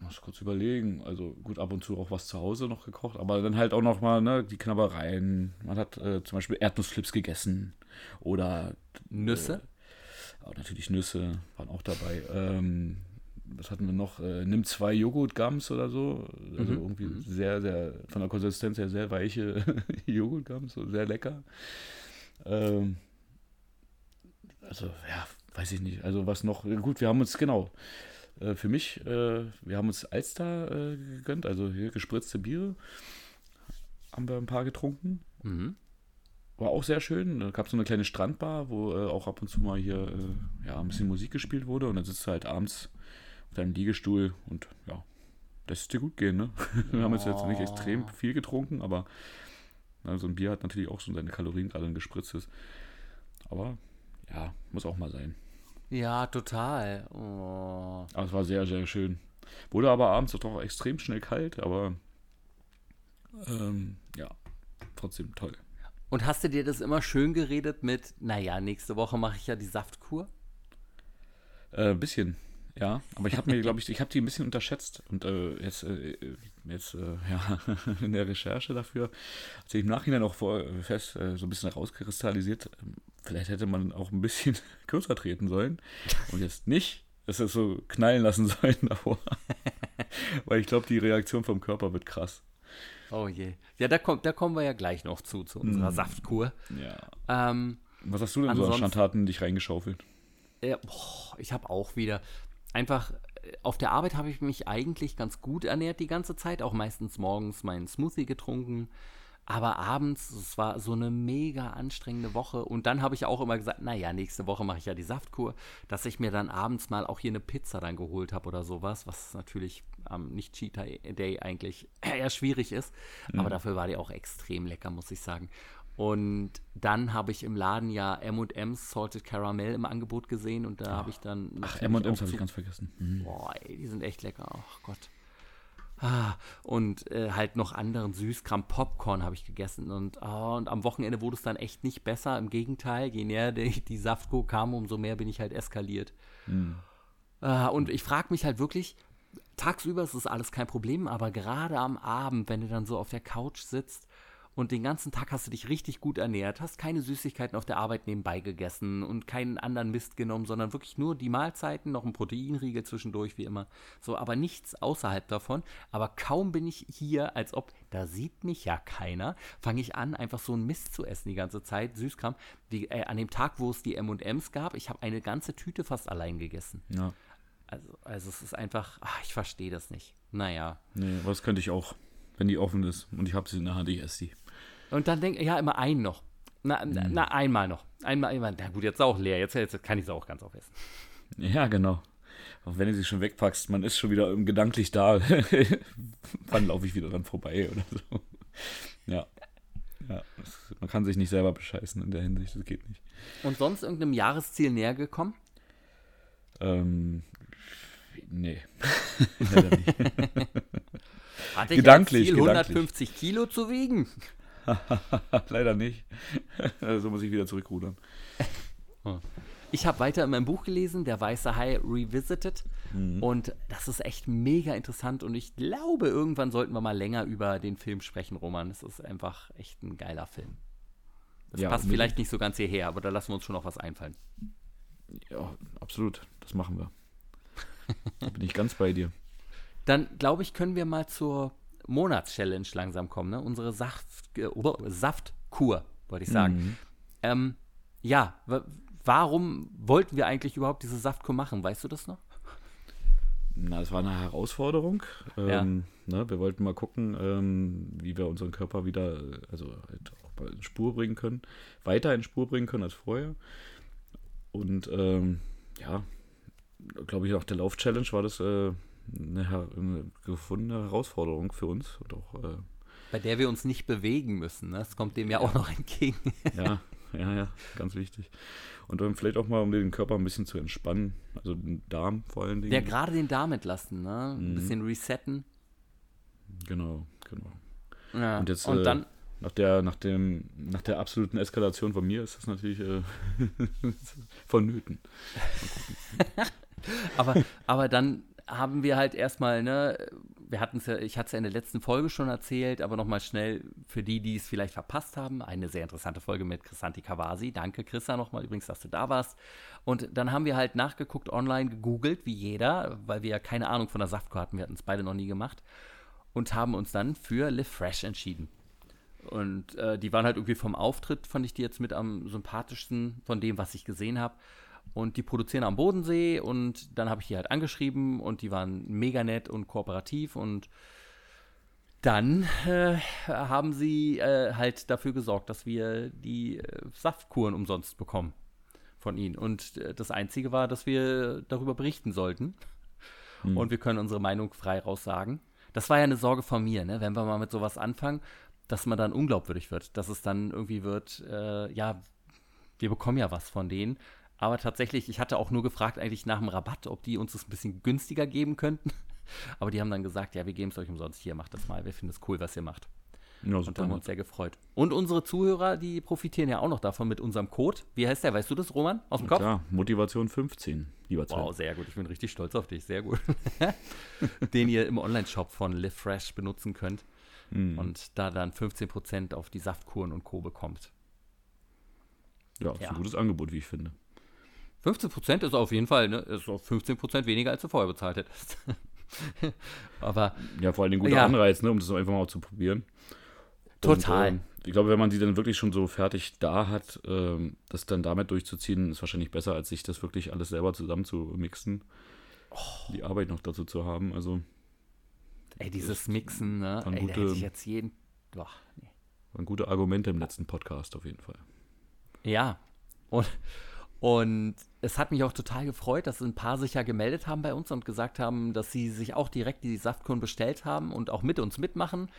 B: muss kurz überlegen. Also gut, ab und zu auch was zu Hause noch gekocht, aber dann halt auch noch mal ne, die Knabbereien. Man hat äh, zum Beispiel Erdnussflips gegessen oder
A: Nüsse.
B: Äh, natürlich Nüsse waren auch dabei. Ähm, was hatten wir noch? Äh, nimm zwei Joghurtgums oder so. Also mhm. irgendwie mhm. sehr, sehr, von der Konsistenz her sehr weiche Joghurtgums, so sehr lecker. Ähm, also, ja, weiß ich nicht. Also, was noch? Gut, wir haben uns, genau, äh, für mich, äh, wir haben uns Alster äh, gegönnt, also hier gespritzte Biere. Haben wir ein paar getrunken. Mhm. War auch sehr schön. Da gab es so eine kleine Strandbar, wo äh, auch ab und zu mal hier äh, ja, ein bisschen Musik gespielt wurde. Und dann sitzt du halt abends deinem Liegestuhl und ja, das ist dir gut gehen, ne? wir haben jetzt, jetzt nicht extrem viel getrunken, aber na, so ein Bier hat natürlich auch so seine Kalorien, gerade ein gespritztes. Aber ja, muss auch mal sein.
A: Ja, total. Oh.
B: Aber es war sehr, sehr schön. Wurde aber abends doch extrem schnell kalt, aber ähm, ja, trotzdem toll.
A: Und hast du dir das immer schön geredet mit, naja, nächste Woche mache ich ja die Saftkur?
B: Äh, ein bisschen, ja. Aber ich habe mir, glaube ich, ich habe die ein bisschen unterschätzt. Und äh, jetzt, äh, jetzt äh, ja, in der Recherche dafür hat sich im Nachhinein auch vor, fest äh, so ein bisschen rauskristallisiert, vielleicht hätte man auch ein bisschen kürzer treten sollen und jetzt nicht dass es so knallen lassen sollen davor. Weil ich glaube, die Reaktion vom Körper wird krass.
A: Oh je. Ja, da, kommt, da kommen wir ja gleich noch zu, zu unserer mm. Saftkur.
B: Ja. Ähm, Was hast du denn so an Schandtaten dich reingeschaufelt?
A: Ja, boah, ich habe auch wieder einfach äh, auf der Arbeit habe ich mich eigentlich ganz gut ernährt die ganze Zeit, auch meistens morgens meinen Smoothie getrunken. Aber abends, es war so eine mega anstrengende Woche. Und dann habe ich auch immer gesagt, naja, nächste Woche mache ich ja die Saftkur, dass ich mir dann abends mal auch hier eine Pizza dann geholt habe oder sowas, was natürlich am ähm, nicht-Cheat Day eigentlich eher schwierig ist. Mhm. Aber dafür war die auch extrem lecker, muss ich sagen. Und dann habe ich im Laden ja M&M's Salted Caramel im Angebot gesehen und da habe ich dann
B: Ach, M&M's habe ich ganz vergessen.
A: Mhm. Boah, ey, die sind echt lecker. Ach Gott. Ah, und äh, halt noch anderen Süßkram. Popcorn habe ich gegessen. Und, oh, und am Wochenende wurde es dann echt nicht besser. Im Gegenteil, je näher die, die Saftko kam, umso mehr bin ich halt eskaliert. Mhm. Ah, und ich frage mich halt wirklich, tagsüber ist das alles kein Problem, aber gerade am Abend, wenn du dann so auf der Couch sitzt und den ganzen Tag hast du dich richtig gut ernährt, hast keine Süßigkeiten auf der Arbeit nebenbei gegessen und keinen anderen Mist genommen, sondern wirklich nur die Mahlzeiten, noch ein Proteinriegel zwischendurch, wie immer. So, aber nichts außerhalb davon. Aber kaum bin ich hier, als ob, da sieht mich ja keiner, fange ich an, einfach so einen Mist zu essen die ganze Zeit, Süßkram. Die, äh, an dem Tag, wo es die M&M's gab, ich habe eine ganze Tüte fast allein gegessen. Ja. Also, also es ist einfach, ach, ich verstehe das nicht. Naja.
B: Nee, was könnte ich auch, wenn die offen ist und ich habe sie in der Hand, ich esse die.
A: Und dann denke ich, ja, immer ein noch. Na, mhm. na, einmal noch. Einmal, einmal. Na gut, jetzt ist auch leer. Jetzt, jetzt kann ich es auch ganz aufessen.
B: Ja, genau. Auch wenn du sie schon wegpackst, man ist schon wieder gedanklich da. Wann laufe ich wieder dann vorbei oder so. Ja. ja man kann sich nicht selber bescheißen in der Hinsicht, das geht nicht.
A: Und sonst irgendeinem Jahresziel näher gekommen?
B: Ähm, nee.
A: Hatte ich gedanklich, Ziel, 150 gedanklich. Kilo zu wiegen?
B: Leider nicht. so muss ich wieder zurückrudern.
A: Ich habe weiter in meinem Buch gelesen, Der Weiße Hai Revisited. Mhm. Und das ist echt mega interessant. Und ich glaube, irgendwann sollten wir mal länger über den Film sprechen, Roman. Es ist einfach echt ein geiler Film. Das ja, passt vielleicht nicht so ganz hierher, aber da lassen wir uns schon noch was einfallen.
B: Ja, absolut. Das machen wir. da bin ich ganz bei dir.
A: Dann glaube ich, können wir mal zur Monatschallenge langsam kommen, ne? unsere Saft, äh, Saftkur, wollte ich sagen. Mhm. Ähm, ja, warum wollten wir eigentlich überhaupt diese Saftkur machen? Weißt du das noch?
B: Na, es war eine Herausforderung. Ähm, ja. ne, wir wollten mal gucken, ähm, wie wir unseren Körper wieder, also halt auch in Spur bringen können, weiter in Spur bringen können als vorher. Und ähm, ja, glaube ich, nach der Lauf-Challenge war das äh, eine, eine, gefundene Herausforderung für uns. Und auch, äh,
A: Bei der wir uns nicht bewegen müssen. Ne? Das kommt dem ja, ja. auch noch entgegen.
B: ja, ja, ja, ganz wichtig. Und dann vielleicht auch mal, um den Körper ein bisschen zu entspannen. Also den Darm vor allen Dingen.
A: Ja, gerade den Darm entlasten, ne? Ein mhm. bisschen resetten.
B: Genau, genau.
A: Ja, und jetzt, und äh, dann.
B: Nach der, nach, dem, nach der absoluten Eskalation von mir ist das natürlich äh, vonnöten.
A: aber, aber dann haben wir halt erstmal, ne, wir hatten es ja, ich hatte es ja in der letzten Folge schon erzählt, aber nochmal schnell für die, die es vielleicht verpasst haben, eine sehr interessante Folge mit Chrisanti Kawasi. Danke, Chrissa, nochmal übrigens, dass du da warst. Und dann haben wir halt nachgeguckt, online gegoogelt, wie jeder, weil wir ja keine Ahnung von der Saftkur hatten, wir hatten es beide noch nie gemacht und haben uns dann für Live Fresh entschieden. Und äh, die waren halt irgendwie vom Auftritt, fand ich die jetzt mit am sympathischsten von dem, was ich gesehen habe. Und die produzieren am Bodensee und dann habe ich die halt angeschrieben und die waren mega nett und kooperativ und dann äh, haben sie äh, halt dafür gesorgt, dass wir die äh, Saftkuren umsonst bekommen von ihnen. Und äh, das Einzige war, dass wir darüber berichten sollten. Hm. Und wir können unsere Meinung frei raussagen. Das war ja eine Sorge von mir, ne? wenn wir mal mit sowas anfangen, dass man dann unglaubwürdig wird. Dass es dann irgendwie wird, äh, ja, wir bekommen ja was von denen. Aber tatsächlich, ich hatte auch nur gefragt eigentlich nach dem Rabatt, ob die uns das ein bisschen günstiger geben könnten. Aber die haben dann gesagt, ja, wir geben es euch umsonst. Hier, macht das mal. Wir finden es cool, was ihr macht. Ja, und da haben wir uns sehr gefreut. Und unsere Zuhörer, die profitieren ja auch noch davon mit unserem Code. Wie heißt der? Weißt du das, Roman? Aus dem Kopf? Ja,
B: Motivation 15,
A: lieber Zeit. Wow, sehr gut. Ich bin richtig stolz auf dich. Sehr gut. Den ihr im Online-Shop von Live Fresh benutzen könnt. Mm. Und da dann 15% auf die Saftkuren und Co. bekommt.
B: Ja, ist ja. ein gutes Angebot, wie ich finde.
A: 15 Prozent ist auf jeden Fall, ne, ist auf 15 Prozent weniger, als du vorher bezahlt hättest. Aber.
B: Ja, vor allem ein guter ja. Anreiz, ne, um das einfach mal zu probieren.
A: Total.
B: Und, äh, ich glaube, wenn man die dann wirklich schon so fertig da hat, äh, das dann damit durchzuziehen, ist wahrscheinlich besser, als sich das wirklich alles selber zusammen zu mixen. Oh. Die Arbeit noch dazu zu haben. Also.
A: Ey, dieses Mixen, ne? Ey, gute, da ich jetzt jeden. Boah,
B: nee. Waren gute Argumente im letzten Podcast auf jeden Fall.
A: Ja. Und und es hat mich auch total gefreut, dass ein paar sich ja gemeldet haben bei uns und gesagt haben, dass sie sich auch direkt die Saftkuren bestellt haben und auch mit uns mitmachen.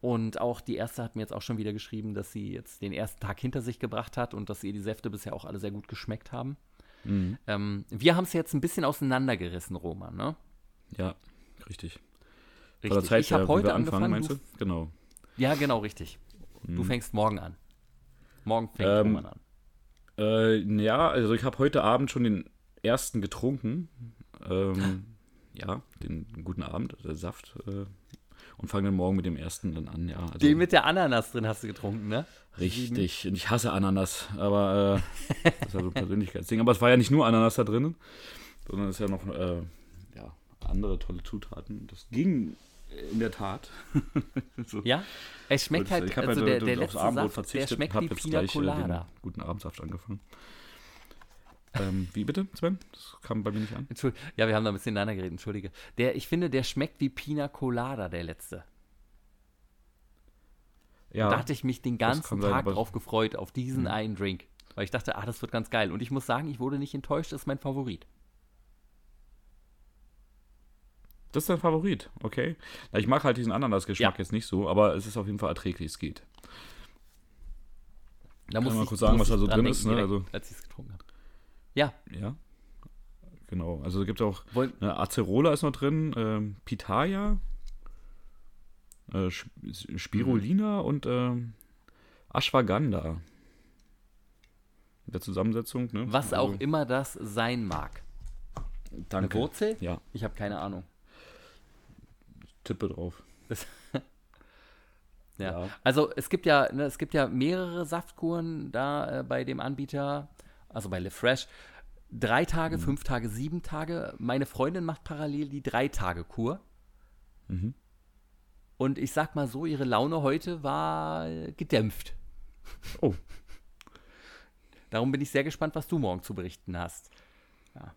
A: Und auch die erste hat mir jetzt auch schon wieder geschrieben, dass sie jetzt den ersten Tag hinter sich gebracht hat und dass ihr die Säfte bisher auch alle sehr gut geschmeckt haben. Mhm. Ähm, wir haben es jetzt ein bisschen auseinandergerissen, Roman, ne?
B: Ja, richtig.
A: richtig. Zeit, ich habe heute angefangen, meinst du?
B: Genau.
A: Ja, genau, richtig. Mhm. Du fängst morgen an. Morgen fängt ähm, Roman an.
B: Äh, ja, also ich habe heute Abend schon den ersten getrunken. Ähm, ja, den guten Abend, der Saft. Äh, und fange dann morgen mit dem ersten dann an, ja. Also,
A: den mit der Ananas drin hast du getrunken, ne?
B: Richtig. Und ich hasse Ananas, aber äh, das ist ja so ein Persönlichkeitsding. Aber es war ja nicht nur Ananas da drin, sondern es ist ja noch äh, ja, andere tolle Zutaten. Das ging in der Tat.
A: so. Ja, es schmeckt halt,
B: ich also halt der, der letzte Saft, der schmeckt wie Pina äh, Colada. guten Abendsaft angefangen. ähm, wie bitte, Sven? Das kam bei mir nicht an.
A: Ja, wir haben da ein bisschen ineinander geredet, entschuldige. Der, ich finde, der schmeckt wie Pina Colada, der letzte. Ja, da hatte ich mich den ganzen Tag sein, drauf gefreut, auf diesen mhm. einen Drink. Weil ich dachte, ah, das wird ganz geil. Und ich muss sagen, ich wurde nicht enttäuscht, das ist mein Favorit.
B: Das ist dein Favorit, okay. Na, ich mag halt diesen Ananas-Geschmack ja. jetzt nicht so, aber es ist auf jeden Fall erträglich, es geht.
A: Da muss ich mal kurz sagen, was da so drin ist, ne? Also, als ich es getrunken habe. Ja.
B: Ja. Genau. Also da gibt es auch ne, Acerola ist noch drin, ähm, Pitaya, äh, Spirulina mhm. und äh, Ashwagandha. In der Zusammensetzung, ne?
A: Was also, auch immer das sein mag.
B: Danke.
A: Eine Wurzel?
B: Ja.
A: Ich habe keine Ahnung
B: tippe drauf.
A: ja. ja. Also es gibt ja, ne, es gibt ja mehrere Saftkuren da äh, bei dem Anbieter, also bei LeFresh. Drei Tage, mhm. fünf Tage, sieben Tage. Meine Freundin macht parallel die drei Tage Kur. Mhm. Und ich sag mal so, ihre Laune heute war gedämpft.
B: Oh.
A: Darum bin ich sehr gespannt, was du morgen zu berichten hast.
B: Ja,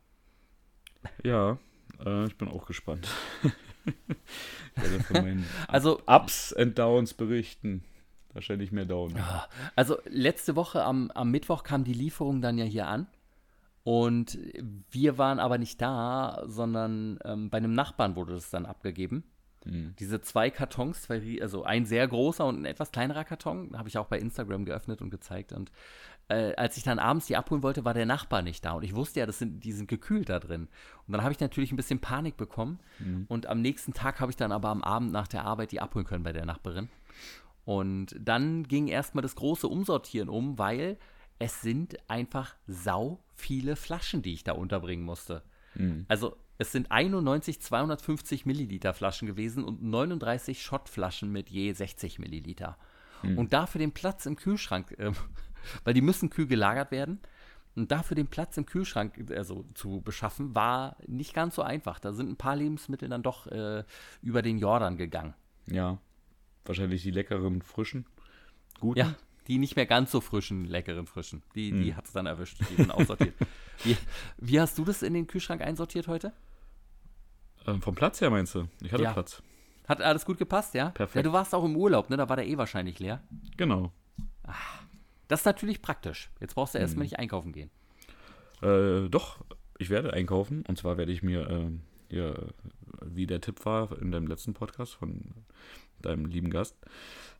B: ja äh, ich bin auch gespannt. ich werde von meinen also, Ups and Downs berichten. Wahrscheinlich mehr Down.
A: Also letzte Woche am, am Mittwoch kam die Lieferung dann ja hier an. Und wir waren aber nicht da, sondern ähm, bei einem Nachbarn wurde das dann abgegeben. Mhm. Diese zwei Kartons, zwei, also ein sehr großer und ein etwas kleinerer Karton, habe ich auch bei Instagram geöffnet und gezeigt. Und äh, als ich dann abends die abholen wollte, war der Nachbar nicht da. Und ich wusste ja, das sind, die sind gekühlt da drin. Und dann habe ich natürlich ein bisschen Panik bekommen. Mhm. Und am nächsten Tag habe ich dann aber am Abend nach der Arbeit die abholen können bei der Nachbarin. Und dann ging erstmal das große Umsortieren um, weil es sind einfach sau viele Flaschen, die ich da unterbringen musste. Mhm. Also es sind 91 250 Milliliter Flaschen gewesen und 39 Schottflaschen mit je 60 Milliliter. Mhm. Und dafür den Platz im Kühlschrank, äh, weil die müssen kühl gelagert werden. Und dafür den Platz im Kühlschrank also, zu beschaffen, war nicht ganz so einfach. Da sind ein paar Lebensmittel dann doch äh, über den Jordan gegangen.
B: Ja. Wahrscheinlich die leckeren, frischen,
A: guten. Ja, die nicht mehr ganz so frischen, leckeren, frischen. Die, hm. die hat es dann erwischt, die sind aussortiert. wie, wie hast du das in den Kühlschrank einsortiert heute?
B: Ähm, vom Platz her meinst du? Ich hatte ja. Platz.
A: Hat alles gut gepasst, ja?
B: Perfekt.
A: Ja, du warst auch im Urlaub, ne? Da war der eh wahrscheinlich leer.
B: Genau.
A: Ach, das ist natürlich praktisch. Jetzt brauchst du erstmal hm. nicht einkaufen gehen.
B: Äh, doch, ich werde einkaufen. Und zwar werde ich mir äh, hier, wie der Tipp war in deinem letzten Podcast von deinem lieben Gast,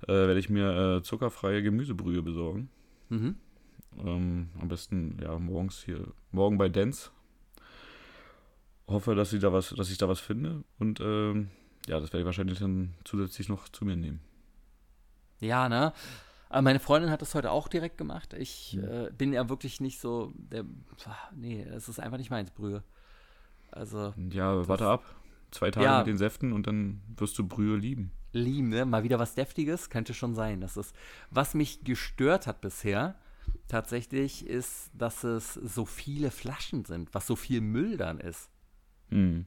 B: äh, werde ich mir äh, zuckerfreie Gemüsebrühe besorgen. Mhm. Ähm, am besten ja morgens hier, morgen bei Dance. Hoffe, dass ich da was, dass ich da was finde. Und ähm, ja, das werde ich wahrscheinlich dann zusätzlich noch zu mir nehmen.
A: Ja, ne? Aber meine Freundin hat das heute auch direkt gemacht. Ich mhm. äh, bin ja wirklich nicht so der. Nee, es ist einfach nicht meins, Brühe. Also.
B: Ja, warte ab. Zwei Tage ja, mit den Säften und dann wirst du Brühe lieben
A: lieben, ne? Mal wieder was Deftiges, könnte schon sein. Das ist, was mich gestört hat bisher, tatsächlich, ist, dass es so viele Flaschen sind, was so viel Müll dann ist. Mhm.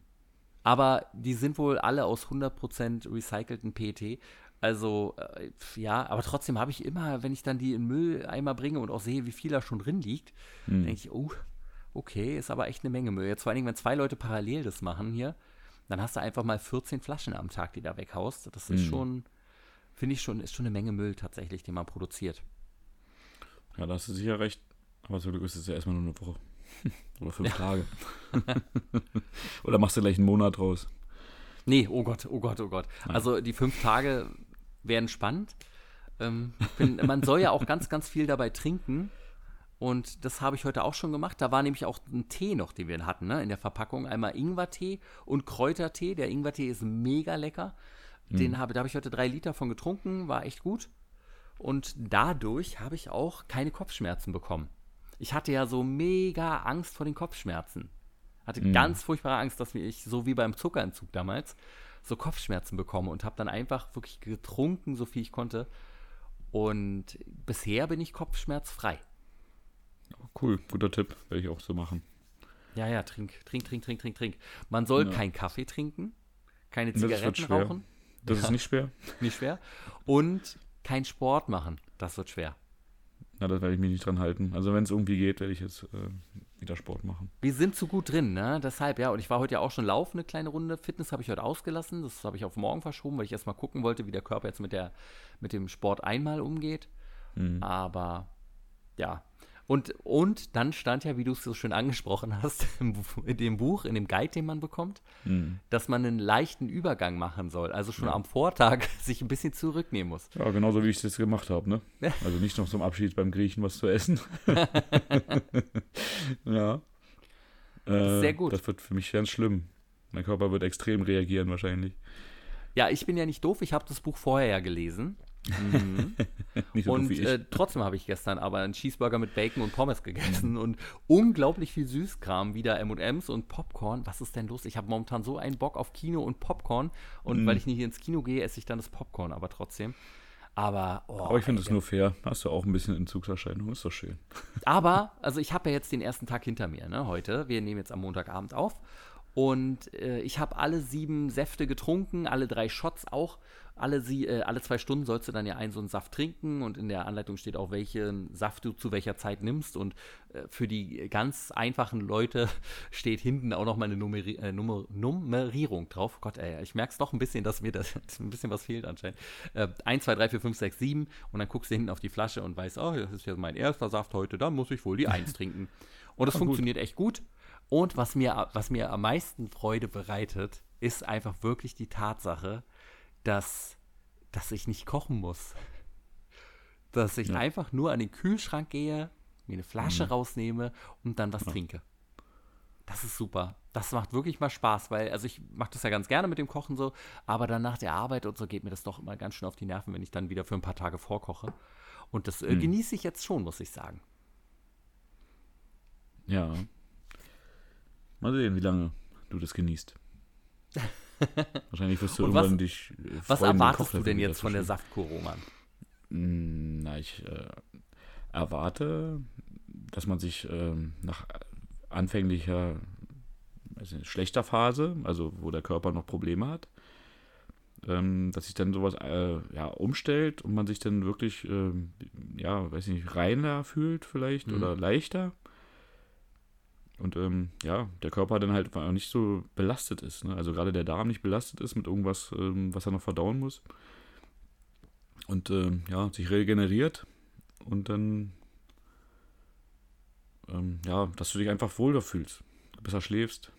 A: Aber die sind wohl alle aus 100% recycelten PET. Also, äh, ja, aber trotzdem habe ich immer, wenn ich dann die in Mülleimer bringe und auch sehe, wie viel da schon drin liegt, mhm. denke ich, oh, okay, ist aber echt eine Menge Müll. Jetzt vor allen Dingen, wenn zwei Leute parallel das machen hier, dann hast du einfach mal 14 Flaschen am Tag, die da weghaust. Das ist mhm. schon, finde ich schon, ist schon eine Menge Müll tatsächlich, den man produziert.
B: Ja, da hast du sicher recht. Aber zum Glück ist es ja erstmal nur eine Woche. Oder fünf ja. Tage. Oder machst du gleich einen Monat draus?
A: Nee, oh Gott, oh Gott, oh Gott. Also die fünf Tage werden spannend. Ähm, bin, man soll ja auch ganz, ganz viel dabei trinken. Und das habe ich heute auch schon gemacht. Da war nämlich auch ein Tee noch, den wir hatten, ne, in der Verpackung. Einmal Ingwertee und Kräutertee. Der Ingwertee ist mega lecker. Den mhm. habe, da habe ich heute drei Liter von getrunken, war echt gut. Und dadurch habe ich auch keine Kopfschmerzen bekommen. Ich hatte ja so mega Angst vor den Kopfschmerzen. Hatte mhm. ganz furchtbare Angst, dass ich, so wie beim Zuckerentzug damals, so Kopfschmerzen bekomme und habe dann einfach wirklich getrunken, so viel ich konnte. Und bisher bin ich kopfschmerzfrei.
B: Cool, guter Tipp, werde ich auch so machen.
A: Ja, ja, trink, trink, trink, trink, trink, trink. Man soll ja. keinen Kaffee trinken, keine Zigaretten
B: das
A: rauchen.
B: Das ja. ist nicht schwer.
A: Nicht schwer. Und kein Sport machen. Das wird schwer.
B: Na, das werde ich mich nicht dran halten. Also wenn es irgendwie geht, werde ich jetzt äh, wieder Sport machen.
A: Wir sind zu gut drin, ne? Deshalb, ja. Und ich war heute ja auch schon laufen, eine kleine Runde. Fitness habe ich heute ausgelassen. Das habe ich auf morgen verschoben, weil ich erstmal gucken wollte, wie der Körper jetzt mit, der, mit dem Sport einmal umgeht. Mhm. Aber ja, und, und dann stand ja, wie du es so schön angesprochen hast, in dem Buch, in dem Guide, den man bekommt, mhm. dass man einen leichten Übergang machen soll. Also schon ja. am Vortag sich ein bisschen zurücknehmen muss.
B: Ja, genauso wie ich es jetzt gemacht habe, ne? Also nicht noch zum Abschied beim Griechen was zu essen. ja. Äh,
A: sehr gut.
B: Das wird für mich ganz schlimm. Mein Körper wird extrem reagieren wahrscheinlich.
A: Ja, ich bin ja nicht doof. Ich habe das Buch vorher ja gelesen. Mhm. so und äh, trotzdem habe ich gestern aber einen Cheeseburger mit Bacon und Pommes gegessen und unglaublich viel Süßkram, wieder M&M's und Popcorn. Was ist denn los? Ich habe momentan so einen Bock auf Kino und Popcorn und mhm. weil ich nicht ins Kino gehe, esse ich dann das Popcorn, aber trotzdem. Aber,
B: oh, aber ich finde es nur fair. Hast du auch ein bisschen Entzugserscheinung, ist doch schön.
A: Aber, also ich habe ja jetzt den ersten Tag hinter mir, ne, heute. Wir nehmen jetzt am Montagabend auf. Und äh, ich habe alle sieben Säfte getrunken, alle drei Shots auch. Alle, sie, äh, alle zwei Stunden sollst du dann ja einen so einen Saft trinken und in der Anleitung steht auch, welchen Saft du zu welcher Zeit nimmst. Und äh, für die ganz einfachen Leute steht hinten auch nochmal eine Nummeri äh, Nummer Nummerierung drauf. Gott, ey, ich merke es doch ein bisschen, dass mir das ein bisschen was fehlt anscheinend. Äh, 1, 2, 3, 4, 5, 6, 7 und dann guckst du hinten auf die Flasche und weißt, oh, das ist ja mein erster Saft heute, dann muss ich wohl die 1 trinken. Und das funktioniert echt gut. Und was mir, was mir am meisten Freude bereitet, ist einfach wirklich die Tatsache, dass, dass ich nicht kochen muss. Dass ich ja. einfach nur an den Kühlschrank gehe, mir eine Flasche mhm. rausnehme und dann was ja. trinke. Das ist super. Das macht wirklich mal Spaß, weil, also ich mache das ja ganz gerne mit dem Kochen so, aber dann nach der Arbeit und so geht mir das doch immer ganz schön auf die Nerven, wenn ich dann wieder für ein paar Tage vorkoche. Und das äh, mhm. genieße ich jetzt schon, muss ich sagen.
B: Ja, Mal sehen, wie lange du das genießt. Wahrscheinlich wirst du irgendwann dich.
A: Äh, was erwartest du denn jetzt von der Saftkur, Roman?
B: Hm, na, ich äh, erwarte, dass man sich äh, nach anfänglicher nicht, schlechter Phase, also wo der Körper noch Probleme hat, ähm, dass sich dann sowas äh, ja, umstellt und man sich dann wirklich, äh, ja, weiß nicht, reiner fühlt vielleicht mhm. oder leichter. Und ähm, ja, der Körper dann halt nicht so belastet ist. Ne? Also gerade der Darm nicht belastet ist mit irgendwas, ähm, was er noch verdauen muss. Und ähm, ja, sich regeneriert und dann ähm, ja, dass du dich einfach wohler fühlst, besser schläfst,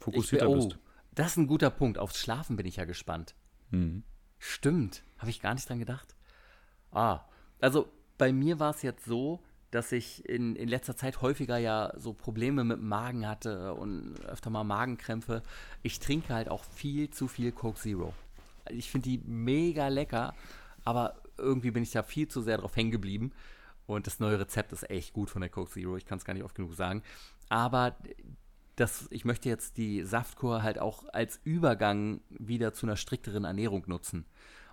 A: fokussierter bin, oh, bist. Das ist ein guter Punkt. Aufs Schlafen bin ich ja gespannt. Mhm. Stimmt, habe ich gar nicht dran gedacht. Ah, also bei mir war es jetzt so, dass ich in, in letzter Zeit häufiger ja so Probleme mit dem Magen hatte und öfter mal Magenkrämpfe. Ich trinke halt auch viel zu viel Coke Zero. Ich finde die mega lecker, aber irgendwie bin ich da viel zu sehr drauf hängen geblieben. Und das neue Rezept ist echt gut von der Coke Zero. Ich kann es gar nicht oft genug sagen. Aber das, ich möchte jetzt die Saftkur halt auch als Übergang wieder zu einer strikteren Ernährung nutzen,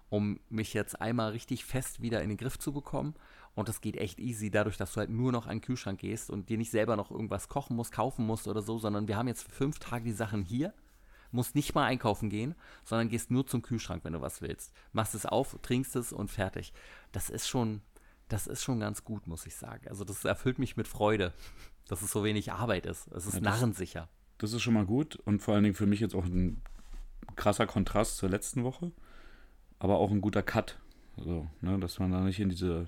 A: um mich jetzt einmal richtig fest wieder in den Griff zu bekommen und das geht echt easy, dadurch, dass du halt nur noch an den Kühlschrank gehst und dir nicht selber noch irgendwas kochen musst, kaufen musst oder so, sondern wir haben jetzt fünf Tage die Sachen hier, musst nicht mal einkaufen gehen, sondern gehst nur zum Kühlschrank, wenn du was willst. Machst es auf, trinkst es und fertig. Das ist schon, das ist schon ganz gut, muss ich sagen. Also das erfüllt mich mit Freude, dass es so wenig Arbeit ist. Es ist ja, das, narrensicher.
B: Das ist schon mal gut und vor allen Dingen für mich jetzt auch ein krasser Kontrast zur letzten Woche, aber auch ein guter Cut. So, ne, dass man da nicht in diese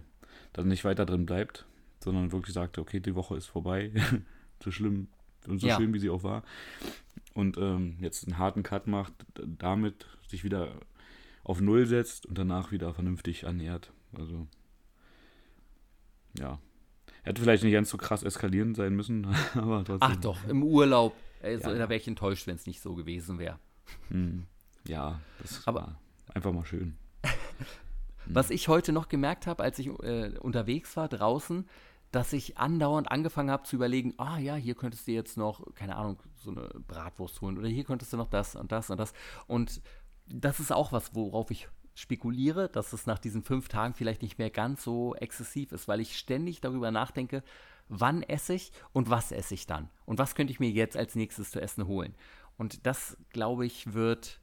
B: dann nicht weiter drin bleibt, sondern wirklich sagt, okay, die Woche ist vorbei, so schlimm und so ja. schön, wie sie auch war. Und ähm, jetzt einen harten Cut macht, damit sich wieder auf Null setzt und danach wieder vernünftig ernährt. Also, ja. Hätte vielleicht nicht ganz so krass eskalierend sein müssen, aber
A: trotzdem. Ach doch, im Urlaub. Also, ja. Da wäre ich enttäuscht, wenn es nicht so gewesen wäre.
B: Hm. Ja, das aber, war einfach mal schön.
A: Was ich heute noch gemerkt habe, als ich äh, unterwegs war draußen, dass ich andauernd angefangen habe zu überlegen, ah ja, hier könntest du jetzt noch, keine Ahnung, so eine Bratwurst holen oder hier könntest du noch das und das und das. Und das ist auch was, worauf ich spekuliere, dass es nach diesen fünf Tagen vielleicht nicht mehr ganz so exzessiv ist, weil ich ständig darüber nachdenke, wann esse ich und was esse ich dann und was könnte ich mir jetzt als nächstes zu essen holen. Und das, glaube ich, wird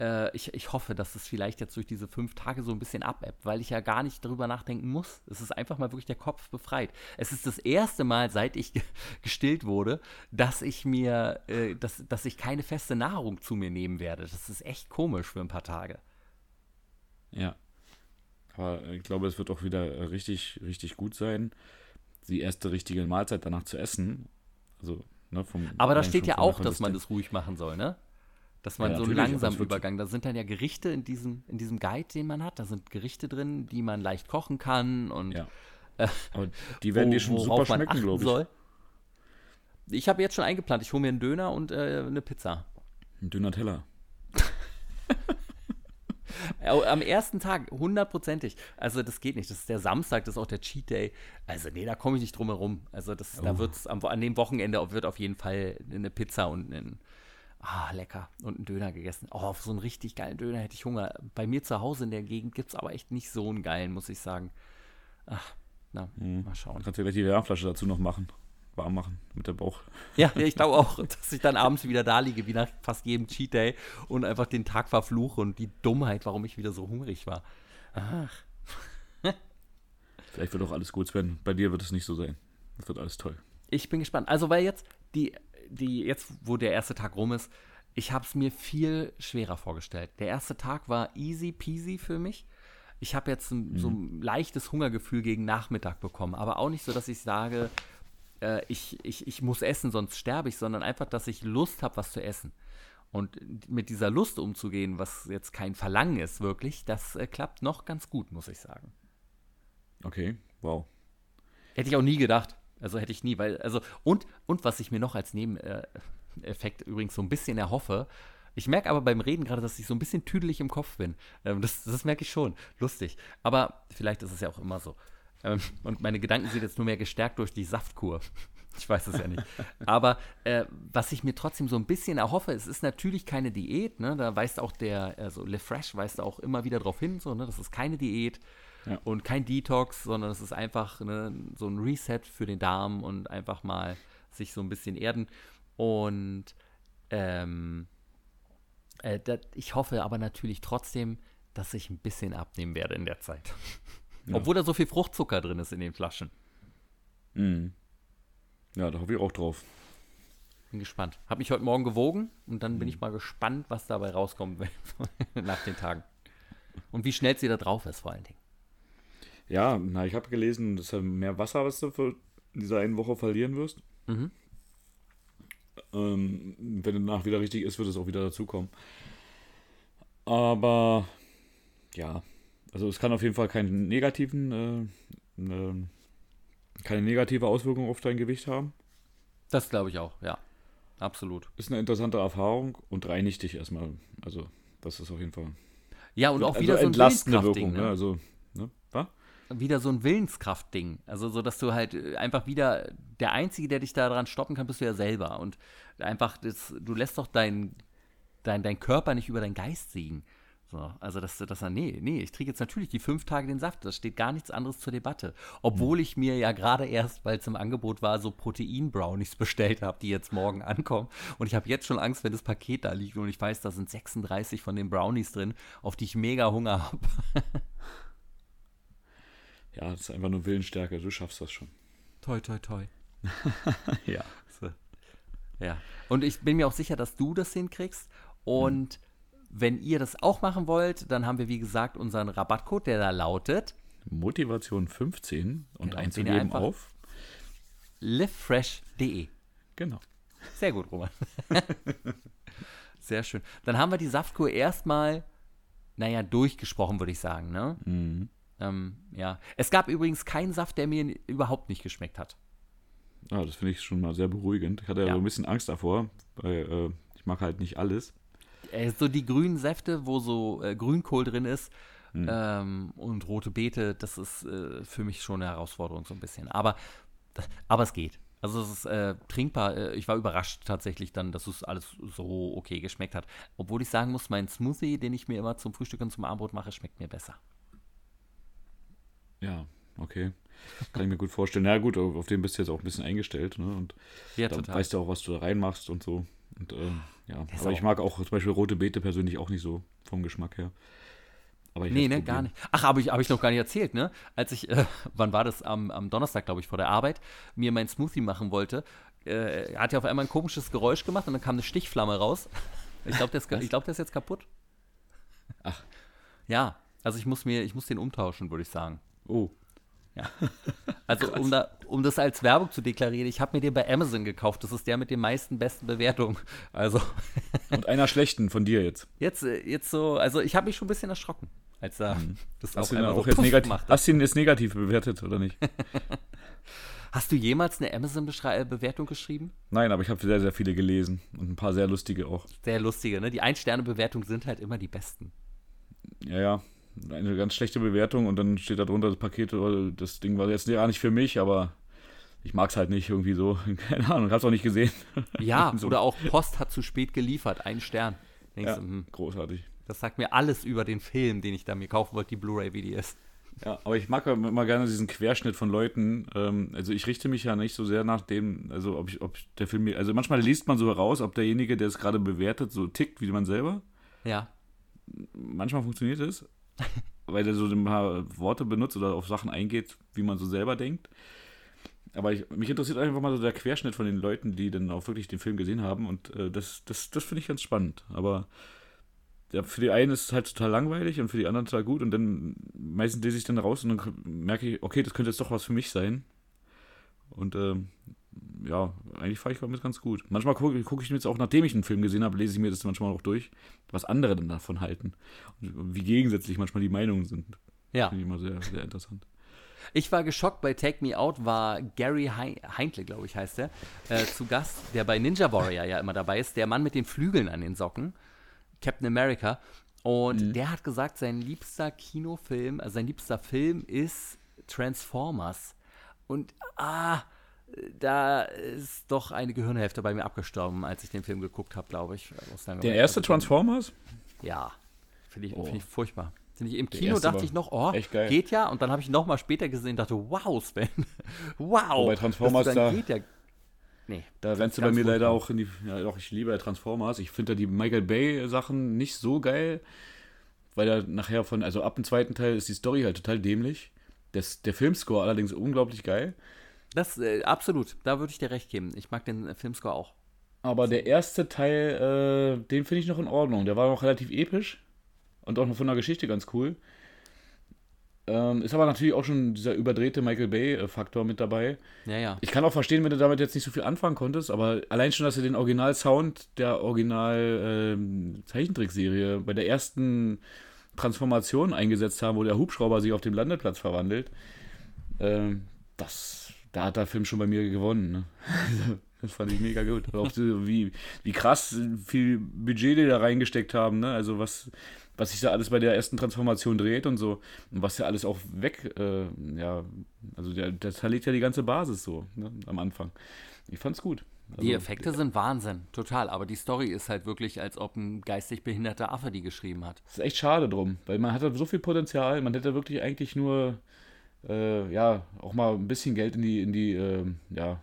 A: äh, ich, ich hoffe, dass es vielleicht jetzt durch diese fünf Tage so ein bisschen abebbt, weil ich ja gar nicht darüber nachdenken muss. Es ist einfach mal wirklich der Kopf befreit. Es ist das erste Mal, seit ich gestillt wurde, dass ich mir, äh, dass, dass ich keine feste Nahrung zu mir nehmen werde. Das ist echt komisch für ein paar Tage.
B: Ja. Aber ich glaube, es wird auch wieder richtig, richtig gut sein, die erste richtige Mahlzeit danach zu essen. Also, ne, vom,
A: Aber da steht ja auch, dass man das ruhig machen soll, ne? Dass man ja, so einen langsamen Übergang, da sind dann ja Gerichte in diesem, in diesem Guide, den man hat, da sind Gerichte drin, die man leicht kochen kann und
B: ja. äh, Aber die werden wo, dir schon super schmecken, glaube ich. Soll.
A: Ich habe jetzt schon eingeplant, ich hole mir einen Döner und äh, eine Pizza.
B: Ein Döner-Teller.
A: Am ersten Tag, hundertprozentig. Also das geht nicht. Das ist der Samstag, das ist auch der Cheat Day. Also nee, da komme ich nicht drum herum. Also das, oh. da wird's an dem Wochenende wird auf jeden Fall eine Pizza und ein Ah, lecker. Und einen Döner gegessen. Oh, auf so einen richtig geilen Döner hätte ich Hunger. Bei mir zu Hause in der Gegend gibt es aber echt nicht so einen geilen, muss ich sagen. Ach, na, mhm. mal schauen.
B: Kannst du gleich die Wärmflasche dazu noch machen. warm machen mit der Bauch.
A: Ja, ja ich glaube auch, dass ich dann abends wieder da liege, wie nach fast jedem Cheat Day und einfach den Tag verfluche und die Dummheit, warum ich wieder so hungrig war. Ach.
B: Vielleicht wird auch alles gut, Sven. Bei dir wird es nicht so sein. Das wird alles toll.
A: Ich bin gespannt. Also, weil jetzt die, die, jetzt, wo der erste Tag rum ist, ich habe es mir viel schwerer vorgestellt. Der erste Tag war easy peasy für mich. Ich habe jetzt ein, mhm. so ein leichtes Hungergefühl gegen Nachmittag bekommen, aber auch nicht so, dass ich sage, äh, ich, ich, ich muss essen, sonst sterbe ich, sondern einfach, dass ich Lust habe, was zu essen. Und mit dieser Lust umzugehen, was jetzt kein Verlangen ist, wirklich, das äh, klappt noch ganz gut, muss ich sagen.
B: Okay, wow.
A: Hätte ich auch nie gedacht. Also hätte ich nie, weil, also, und, und was ich mir noch als Nebeneffekt übrigens so ein bisschen erhoffe, ich merke aber beim Reden gerade, dass ich so ein bisschen tüdelig im Kopf bin. Ähm, das, das merke ich schon. Lustig. Aber vielleicht ist es ja auch immer so. Ähm, und meine Gedanken sind jetzt nur mehr gestärkt durch die Saftkur. Ich weiß es ja nicht. Aber äh, was ich mir trotzdem so ein bisschen erhoffe, es ist natürlich keine Diät. Ne? Da weist auch der, also Le Fresh weist auch immer wieder darauf hin, so, ne? das ist keine Diät ja. und kein Detox, sondern es ist einfach ne, so ein Reset für den Darm und einfach mal sich so ein bisschen erden. Und ähm, äh, das, ich hoffe aber natürlich trotzdem, dass ich ein bisschen abnehmen werde in der Zeit. Ja. Obwohl da so viel Fruchtzucker drin ist in den Flaschen.
B: Mhm. Ja, da hoffe ich auch drauf.
A: Bin gespannt. Habe mich heute Morgen gewogen und dann bin mhm. ich mal gespannt, was dabei rauskommt nach den Tagen. Und wie schnell sie da drauf ist, vor allen Dingen.
B: Ja, na, ich habe gelesen, dass mehr Wasser, was du für dieser einen Woche verlieren wirst. Mhm. Ähm, wenn danach wieder richtig ist, wird es auch wieder dazukommen. Aber ja, also es kann auf jeden Fall keinen negativen, äh, äh, keine negative Auswirkung auf dein Gewicht haben.
A: Das glaube ich auch, ja. Absolut.
B: Ist eine interessante Erfahrung und reinigt dich erstmal. Also, das ist auf jeden Fall.
A: Ja, und auch also wieder so ein Willenskraftding. Ne?
B: ne? Also, ne? Was?
A: Wieder so ein Willenskraftding. Also, so dass du halt äh, einfach wieder der Einzige, der dich daran stoppen kann, bist du ja selber. Und einfach, das, du lässt doch deinen dein, dein Körper nicht über deinen Geist siegen. So, also, dass das nee, nee, ich trinke jetzt natürlich die fünf Tage den Saft. Das steht gar nichts anderes zur Debatte. Obwohl ich mir ja gerade erst, weil es im Angebot war, so Protein-Brownies bestellt habe, die jetzt morgen ankommen. Und ich habe jetzt schon Angst, wenn das Paket da liegt und ich weiß, da sind 36 von den Brownies drin, auf die ich mega Hunger habe.
B: ja, das ist einfach nur Willensstärke. Du schaffst das schon.
A: Toi, toi, toi.
B: ja.
A: So. Ja. Und ich bin mir auch sicher, dass du das hinkriegst. Und mhm wenn ihr das auch machen wollt, dann haben wir, wie gesagt, unseren Rabattcode, der da lautet
B: Motivation 15 und genau, einzugeben auf
A: livefresh.de.
B: Genau.
A: Sehr gut, Roman. Sehr schön. Dann haben wir die Saftkur erstmal, naja, durchgesprochen, würde ich sagen. Ne? Mhm. Ähm, ja. Es gab übrigens keinen Saft, der mir überhaupt nicht geschmeckt hat.
B: Ah, das finde ich schon mal sehr beruhigend. Ich hatte ja, so ein bisschen Angst davor, weil äh, ich mag halt nicht alles
A: äh, so die grünen Säfte, wo so äh, Grünkohl drin ist mhm. ähm, und rote Beete, das ist äh, für mich schon eine Herausforderung so ein bisschen. Aber, aber es geht. Also es ist äh, trinkbar. Äh, ich war überrascht tatsächlich dann, dass es alles so okay geschmeckt hat. Obwohl ich sagen muss, mein Smoothie, den ich mir immer zum Frühstück und zum Abendbrot mache, schmeckt mir besser.
B: Ja, okay. Kann ich mir gut vorstellen. Na ja, gut, auf den bist du jetzt auch ein bisschen eingestellt. Ne? Und
A: ja,
B: da
A: total.
B: weißt du auch, was du da reinmachst und so. Und ähm, ja, aber ich mag auch zum Beispiel rote Beete persönlich auch nicht so vom Geschmack her.
A: Aber nee, ne, gar nicht. Ach, habe ich, hab ich noch gar nicht erzählt, ne? Als ich, äh, wann war das? Am, am Donnerstag, glaube ich, vor der Arbeit, mir mein Smoothie machen wollte, äh, hat ja auf einmal ein komisches Geräusch gemacht und dann kam eine Stichflamme raus. Ich glaube, der, ist, glaub, der ist jetzt kaputt.
B: Ach.
A: Ja, also ich muss mir, ich muss den umtauschen, würde ich sagen.
B: Oh.
A: Ja. Also um, da, um das als Werbung zu deklarieren, ich habe mir den bei Amazon gekauft. Das ist der mit den meisten besten Bewertungen. Also.
B: Und einer schlechten von dir jetzt.
A: Jetzt, äh, jetzt so, also ich habe mich schon ein bisschen erschrocken, als da
B: hm. das hast auch, du auch so jetzt negativ, macht. Hast du ihn jetzt negativ bewertet oder nicht?
A: Hast du jemals eine Amazon-Bewertung geschrieben?
B: Nein, aber ich habe sehr, sehr viele gelesen und ein paar sehr lustige auch.
A: Sehr lustige, ne? Die Ein-Sterne-Bewertungen sind halt immer die besten.
B: Ja, ja, eine ganz schlechte Bewertung und dann steht da drunter das Paket, oh, das Ding war jetzt gar nicht für mich, aber ich mag es halt nicht irgendwie so. Keine Ahnung, hab's auch nicht gesehen.
A: Ja, so. oder auch Post hat zu spät geliefert, ein Stern.
B: Denkst ja, du, hm,
A: großartig. Das sagt mir alles über den Film, den ich da mir kaufen wollte, die Blu-ray, ist.
B: Ja, aber ich mag immer gerne diesen Querschnitt von Leuten. Ähm, also ich richte mich ja nicht so sehr nach dem, also ob ich, ob der Film mir, also manchmal liest man so heraus, ob derjenige, der es gerade bewertet, so tickt wie man selber.
A: Ja.
B: Manchmal funktioniert es, weil er so ein paar Worte benutzt oder auf Sachen eingeht, wie man so selber denkt. Aber ich, mich interessiert einfach mal so der Querschnitt von den Leuten, die dann auch wirklich den Film gesehen haben. Und äh, das, das, das finde ich ganz spannend. Aber ja, für die einen ist es halt total langweilig und für die anderen total gut. Und dann meistens lese ich dann raus und dann merke ich, okay, das könnte jetzt doch was für mich sein. Und ähm, ja, eigentlich fahre ich damit ganz gut. Manchmal gucke guck ich mir jetzt auch, nachdem ich einen Film gesehen habe, lese ich mir das manchmal auch durch, was andere dann davon halten. Und wie gegensätzlich manchmal die Meinungen sind.
A: Ja.
B: Finde ich immer sehr, sehr interessant.
A: Ich war geschockt, bei Take Me Out war Gary Heintle, glaube ich, heißt er, äh, zu Gast, der bei Ninja Warrior ja immer dabei ist, der Mann mit den Flügeln an den Socken. Captain America. Und mhm. der hat gesagt, sein liebster Kinofilm, also sein liebster Film ist Transformers. Und ah, da ist doch eine Gehirnhälfte bei mir abgestorben, als ich den Film geguckt habe, glaube ich.
B: Der erste Transformers?
A: Ja, finde ich, oh. find ich furchtbar. Finde ich im Kino dachte ich noch, oh, geht ja. Und dann habe ich noch mal später gesehen und dachte, wow, Sven, wow.
B: Bei Transformers da,
A: geht ja Nee.
B: Da rennst du bei mir leider auch in die. Ja, doch, ich liebe Transformers. Ich finde da die Michael Bay-Sachen nicht so geil, weil da nachher von. Also ab dem zweiten Teil ist die Story halt total dämlich. Das, der Filmscore allerdings unglaublich geil.
A: Das, äh, absolut. Da würde ich dir recht geben. Ich mag den äh, Filmscore auch.
B: Aber der erste Teil, äh, den finde ich noch in Ordnung. Der war noch relativ episch und auch noch von der Geschichte ganz cool. Ähm, ist aber natürlich auch schon dieser überdrehte Michael Bay-Faktor mit dabei.
A: Ja, ja.
B: Ich kann auch verstehen, wenn du damit jetzt nicht so viel anfangen konntest, aber allein schon, dass er den Original-Sound der Original-Zeichentrickserie ähm, bei der ersten Transformation eingesetzt haben, wo der Hubschrauber sich auf dem Landeplatz verwandelt, ähm, das, da hat der Film schon bei mir gewonnen. Ne? Das fand ich mega gut. Auch so, wie, wie krass viel Budget die da reingesteckt haben. Ne? Also was, was sich da alles bei der ersten Transformation dreht und so. Und was ja alles auch weg, äh, ja, also der, der zerlegt ja die ganze Basis so ne, am Anfang. Ich fand's gut.
A: Also, die Effekte sind Wahnsinn, total. Aber die Story ist halt wirklich, als ob ein geistig behinderter Affe die geschrieben hat.
B: Das ist echt schade drum, weil man hat so viel Potenzial. Man hätte wirklich eigentlich nur, äh, ja, auch mal ein bisschen Geld in die, in die, äh, ja,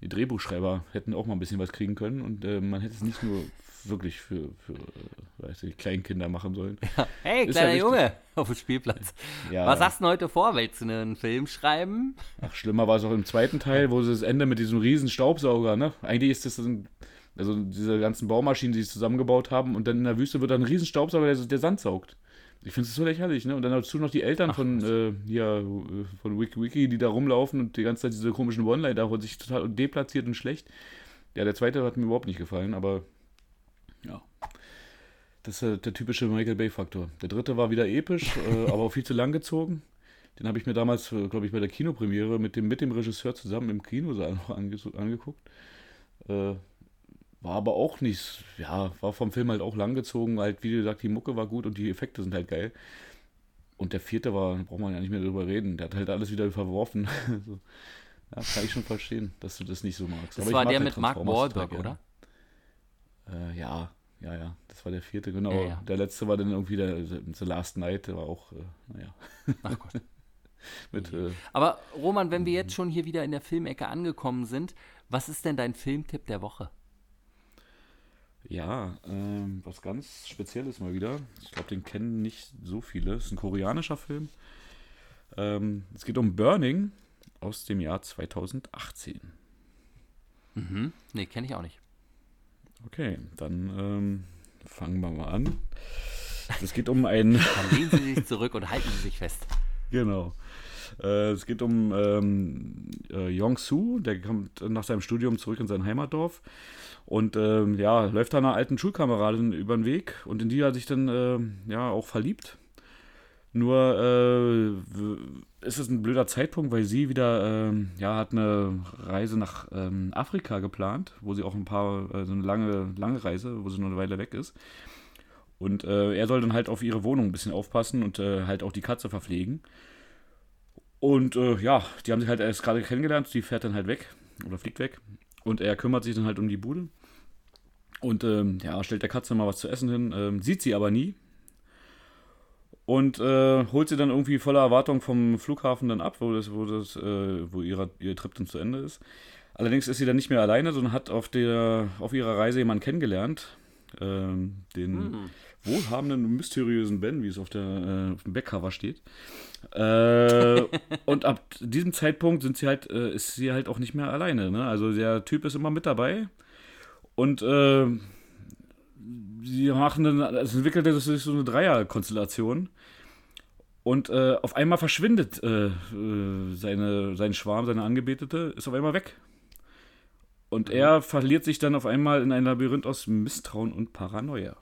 B: die Drehbuchschreiber hätten auch mal ein bisschen was kriegen können und äh, man hätte es nicht nur wirklich für, für äh, weiß ich, Kleinkinder machen sollen.
A: Ja. Hey, kleiner ja Junge auf dem Spielplatz. Ja. Was hast du heute vor? Willst du einen Film schreiben?
B: Ach, schlimmer war es auch im zweiten Teil, wo sie das Ende mit diesem riesen Staubsauger, ne? Eigentlich ist das ein, also diese ganzen Baumaschinen, die sie zusammengebaut haben und dann in der Wüste wird dann ein riesen Staubsauger, der, der Sand saugt. Ich finde es so lächerlich, ne? Und dann dazu noch die Eltern Ach, von, äh, ja, von Wiki Wiki, die da rumlaufen und die ganze Zeit diese komischen One-Liner und sich total deplatziert und schlecht. Ja, der zweite hat mir überhaupt nicht gefallen, aber ja. Das ist äh, der typische Michael Bay-Faktor. Der dritte war wieder episch, äh, aber auch viel zu lang gezogen. Den habe ich mir damals, äh, glaube ich, bei der Kinopremiere mit dem, mit dem Regisseur zusammen im Kinosaal noch ange angeguckt. Äh, war aber auch nicht, ja, war vom Film halt auch langgezogen. Halt, wie gesagt, die Mucke war gut und die Effekte sind halt geil. Und der vierte war, braucht man ja nicht mehr drüber reden. Der hat halt alles wieder verworfen. also, ja, kann ich schon verstehen, dass du das nicht so magst.
A: Das aber war der halt mit Mark Wahlberg, oder?
B: Äh, ja, ja, ja. Das war der vierte, genau. Ja, ja. Der letzte war dann irgendwie der The Last Night, der war auch, äh, naja. Ach Gott.
A: Mit, äh, Aber Roman, wenn wir jetzt schon hier wieder in der Filmecke angekommen sind, was ist denn dein Filmtipp der Woche?
B: Ja, ähm, was ganz Spezielles mal wieder. Ich glaube, den kennen nicht so viele. Es ist ein koreanischer Film. Ähm, es geht um Burning aus dem Jahr 2018.
A: Mhm. Nee, kenne ich auch nicht.
B: Okay, dann ähm, fangen wir mal an. Es geht um einen.
A: Dann lehnen Sie sich zurück und halten Sie sich fest.
B: Genau. Äh, es geht um ähm, äh, Yong-Su, der kommt nach seinem Studium zurück in sein Heimatdorf und ähm, ja, läuft einer alten Schulkameradin über den Weg und in die er sich dann äh, ja auch verliebt. Nur äh, ist es ein blöder Zeitpunkt, weil sie wieder, äh, ja, hat eine Reise nach ähm, Afrika geplant, wo sie auch ein paar, äh, so eine lange, lange Reise, wo sie nur eine Weile weg ist. Und äh, er soll dann halt auf ihre Wohnung ein bisschen aufpassen und äh, halt auch die Katze verpflegen. Und äh, ja, die haben sich halt erst gerade kennengelernt, die fährt dann halt weg oder fliegt weg. Und er kümmert sich dann halt um die Bude. Und ähm, ja, stellt der Katze mal was zu essen hin, ähm, sieht sie aber nie, und äh, holt sie dann irgendwie voller Erwartung vom Flughafen dann ab, wo, das, wo, das, äh, wo ihre, ihr Trip dann zu Ende ist. Allerdings ist sie dann nicht mehr alleine, sondern hat auf, der, auf ihrer Reise jemanden kennengelernt. Ähm, den hm. wohlhabenden und mysteriösen Ben, wie es auf, der, äh, auf dem Backcover steht. Äh, und ab diesem Zeitpunkt sind sie halt, äh, ist sie halt auch nicht mehr alleine. Ne? Also der Typ ist immer mit dabei. Und äh, sie machen dann, es entwickelt sich so eine Dreierkonstellation. Und äh, auf einmal verschwindet äh, äh, seine, sein Schwarm, seine Angebetete, ist auf einmal weg. Und mhm. er verliert sich dann auf einmal in ein Labyrinth aus Misstrauen und Paranoia.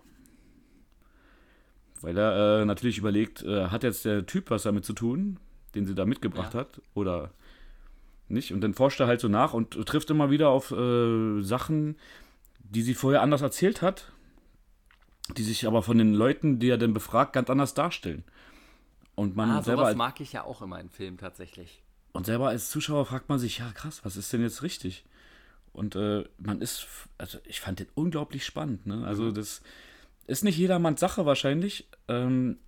B: Weil er äh, natürlich überlegt, äh, hat jetzt der Typ was damit zu tun, den sie da mitgebracht ja. hat, oder nicht? Und dann forscht er halt so nach und trifft immer wieder auf äh, Sachen, die sie vorher anders erzählt hat, die sich aber von den Leuten, die er dann befragt, ganz anders darstellen. Und man
A: ah,
B: selber.
A: Das mag ich ja auch immer in Filmen tatsächlich.
B: Und selber als Zuschauer fragt man sich, ja krass, was ist denn jetzt richtig? Und äh, man ist, also ich fand den unglaublich spannend. Ne? Also das ist nicht jedermanns Sache wahrscheinlich. Ähm,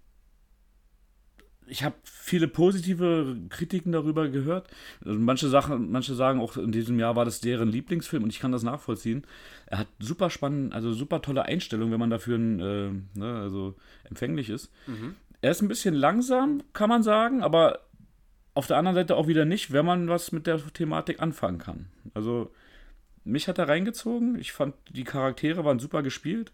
B: ich habe viele positive Kritiken darüber gehört. Also manche Sachen, manche sagen auch in diesem Jahr war das deren Lieblingsfilm und ich kann das nachvollziehen. Er hat super spannend, also super tolle Einstellungen, wenn man dafür äh, ne, also empfänglich ist. Mhm. Er ist ein bisschen langsam, kann man sagen, aber auf der anderen Seite auch wieder nicht, wenn man was mit der Thematik anfangen kann. Also mich hat er reingezogen. Ich fand, die Charaktere waren super gespielt.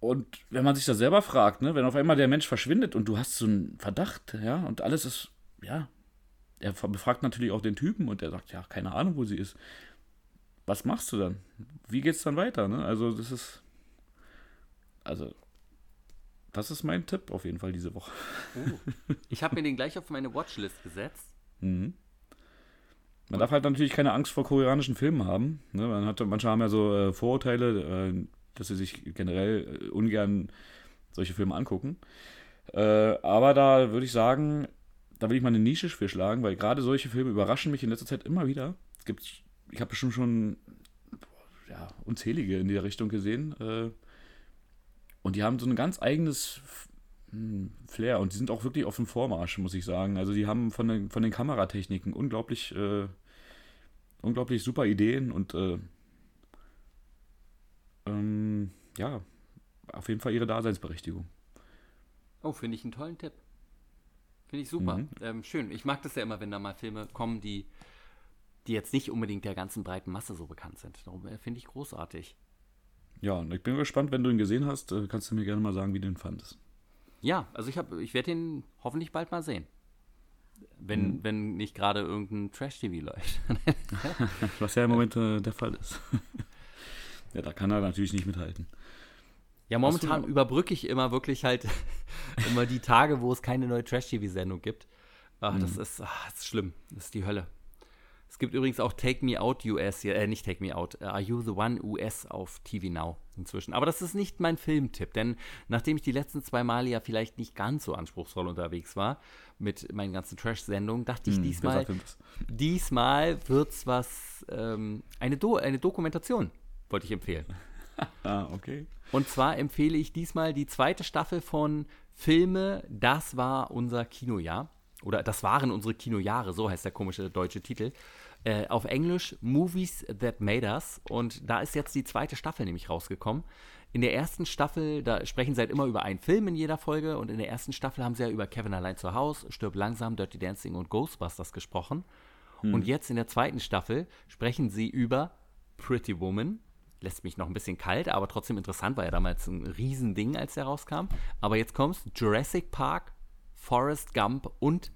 B: Und wenn man sich das selber fragt, ne, wenn auf einmal der Mensch verschwindet und du hast so einen Verdacht, ja, und alles ist, ja, er befragt natürlich auch den Typen und der sagt, ja, keine Ahnung, wo sie ist. Was machst du dann? Wie geht's dann weiter, ne? Also, das ist, also, das ist mein Tipp auf jeden Fall diese Woche.
A: Uh, ich habe mir den gleich auf meine Watchlist gesetzt. Mhm.
B: Man darf halt natürlich keine Angst vor koreanischen Filmen haben. Ne? Man hat, manche haben ja so äh, Vorurteile, äh, dass sie sich generell äh, ungern solche Filme angucken. Äh, aber da würde ich sagen, da will ich mal eine Nische für schlagen, weil gerade solche Filme überraschen mich in letzter Zeit immer wieder. Es gibt, ich habe bestimmt schon ja, unzählige in der Richtung gesehen. Äh, und die haben so ein ganz eigenes hm, Flair und die sind auch wirklich auf dem Vormarsch, muss ich sagen. Also die haben von den, von den Kameratechniken unglaublich, äh, unglaublich super Ideen und äh, ähm, ja, auf jeden Fall ihre Daseinsberechtigung.
A: Oh, finde ich einen tollen Tipp. Finde ich super. Mhm. Ähm, schön. Ich mag das ja immer, wenn da mal Filme kommen, die, die jetzt nicht unbedingt der ganzen breiten Masse so bekannt sind. Darum äh, finde ich großartig.
B: Ja, und ich bin gespannt, wenn du ihn gesehen hast, äh, kannst du mir gerne mal sagen, wie du ihn fandest.
A: Ja, also ich, ich werde ihn hoffentlich bald mal sehen. Wenn, mhm. wenn nicht gerade irgendein Trash-TV läuft.
B: Was ja im Moment äh, der Fall ist. Ja, da kann er natürlich nicht mithalten.
A: Ja, momentan überbrücke ich immer wirklich halt immer die Tage, wo es keine neue Trash-TV-Sendung gibt. Ach, mhm. das, ist, ach, das ist schlimm. Das ist die Hölle. Es gibt übrigens auch Take Me Out US äh, nicht Take Me Out, uh, Are You the One US auf TV Now inzwischen. Aber das ist nicht mein Filmtipp, denn nachdem ich die letzten zwei Male ja vielleicht nicht ganz so anspruchsvoll unterwegs war mit meinen ganzen Trash-Sendungen, dachte ich hm, diesmal, diesmal wird's was, ähm, eine, Do eine Dokumentation wollte ich empfehlen.
B: ah, okay.
A: Und zwar empfehle ich diesmal die zweite Staffel von Filme, das war unser Kinojahr. Oder das waren unsere Kinojahre, so heißt der komische deutsche Titel. Äh, auf Englisch Movies That Made Us. Und da ist jetzt die zweite Staffel nämlich rausgekommen. In der ersten Staffel, da sprechen sie halt immer über einen Film in jeder Folge. Und in der ersten Staffel haben sie ja über Kevin allein zu Hause, Stirb langsam, Dirty Dancing und Ghostbusters gesprochen. Hm. Und jetzt in der zweiten Staffel sprechen sie über Pretty Woman, lässt mich noch ein bisschen kalt, aber trotzdem interessant, war ja damals ein Riesending, als der rauskam. Aber jetzt kommst Jurassic Park, Forrest Gump und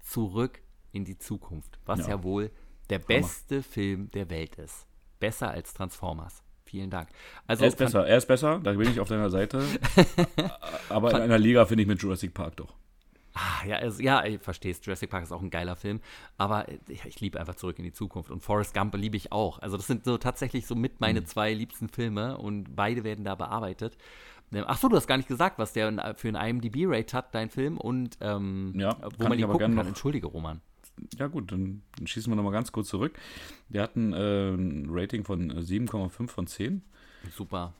A: Zurück in die Zukunft, was ja, ja wohl der beste Film der Welt ist. Besser als Transformers. Vielen Dank.
B: Also, er ist besser, er ist besser, da bin ich auf deiner Seite. aber in einer Liga finde ich mit Jurassic Park doch.
A: Ah, ja, also, ja, ich verstehe es. Jurassic Park ist auch ein geiler Film, aber ich, ich liebe einfach zurück in die Zukunft. Und Forrest Gump liebe ich auch. Also, das sind so tatsächlich so mit meine mhm. zwei liebsten Filme und beide werden da bearbeitet. Ähm, ach so, du hast gar nicht gesagt, was der für ein IMDb-Rate hat, dein Film, und ähm,
B: ja,
A: wo man ihn gucken kann. Entschuldige, Roman.
B: Ja, gut, dann, schießen wir nochmal ganz kurz zurück. Der hat ein, äh, ein Rating von 7,5 von 10.
A: Super.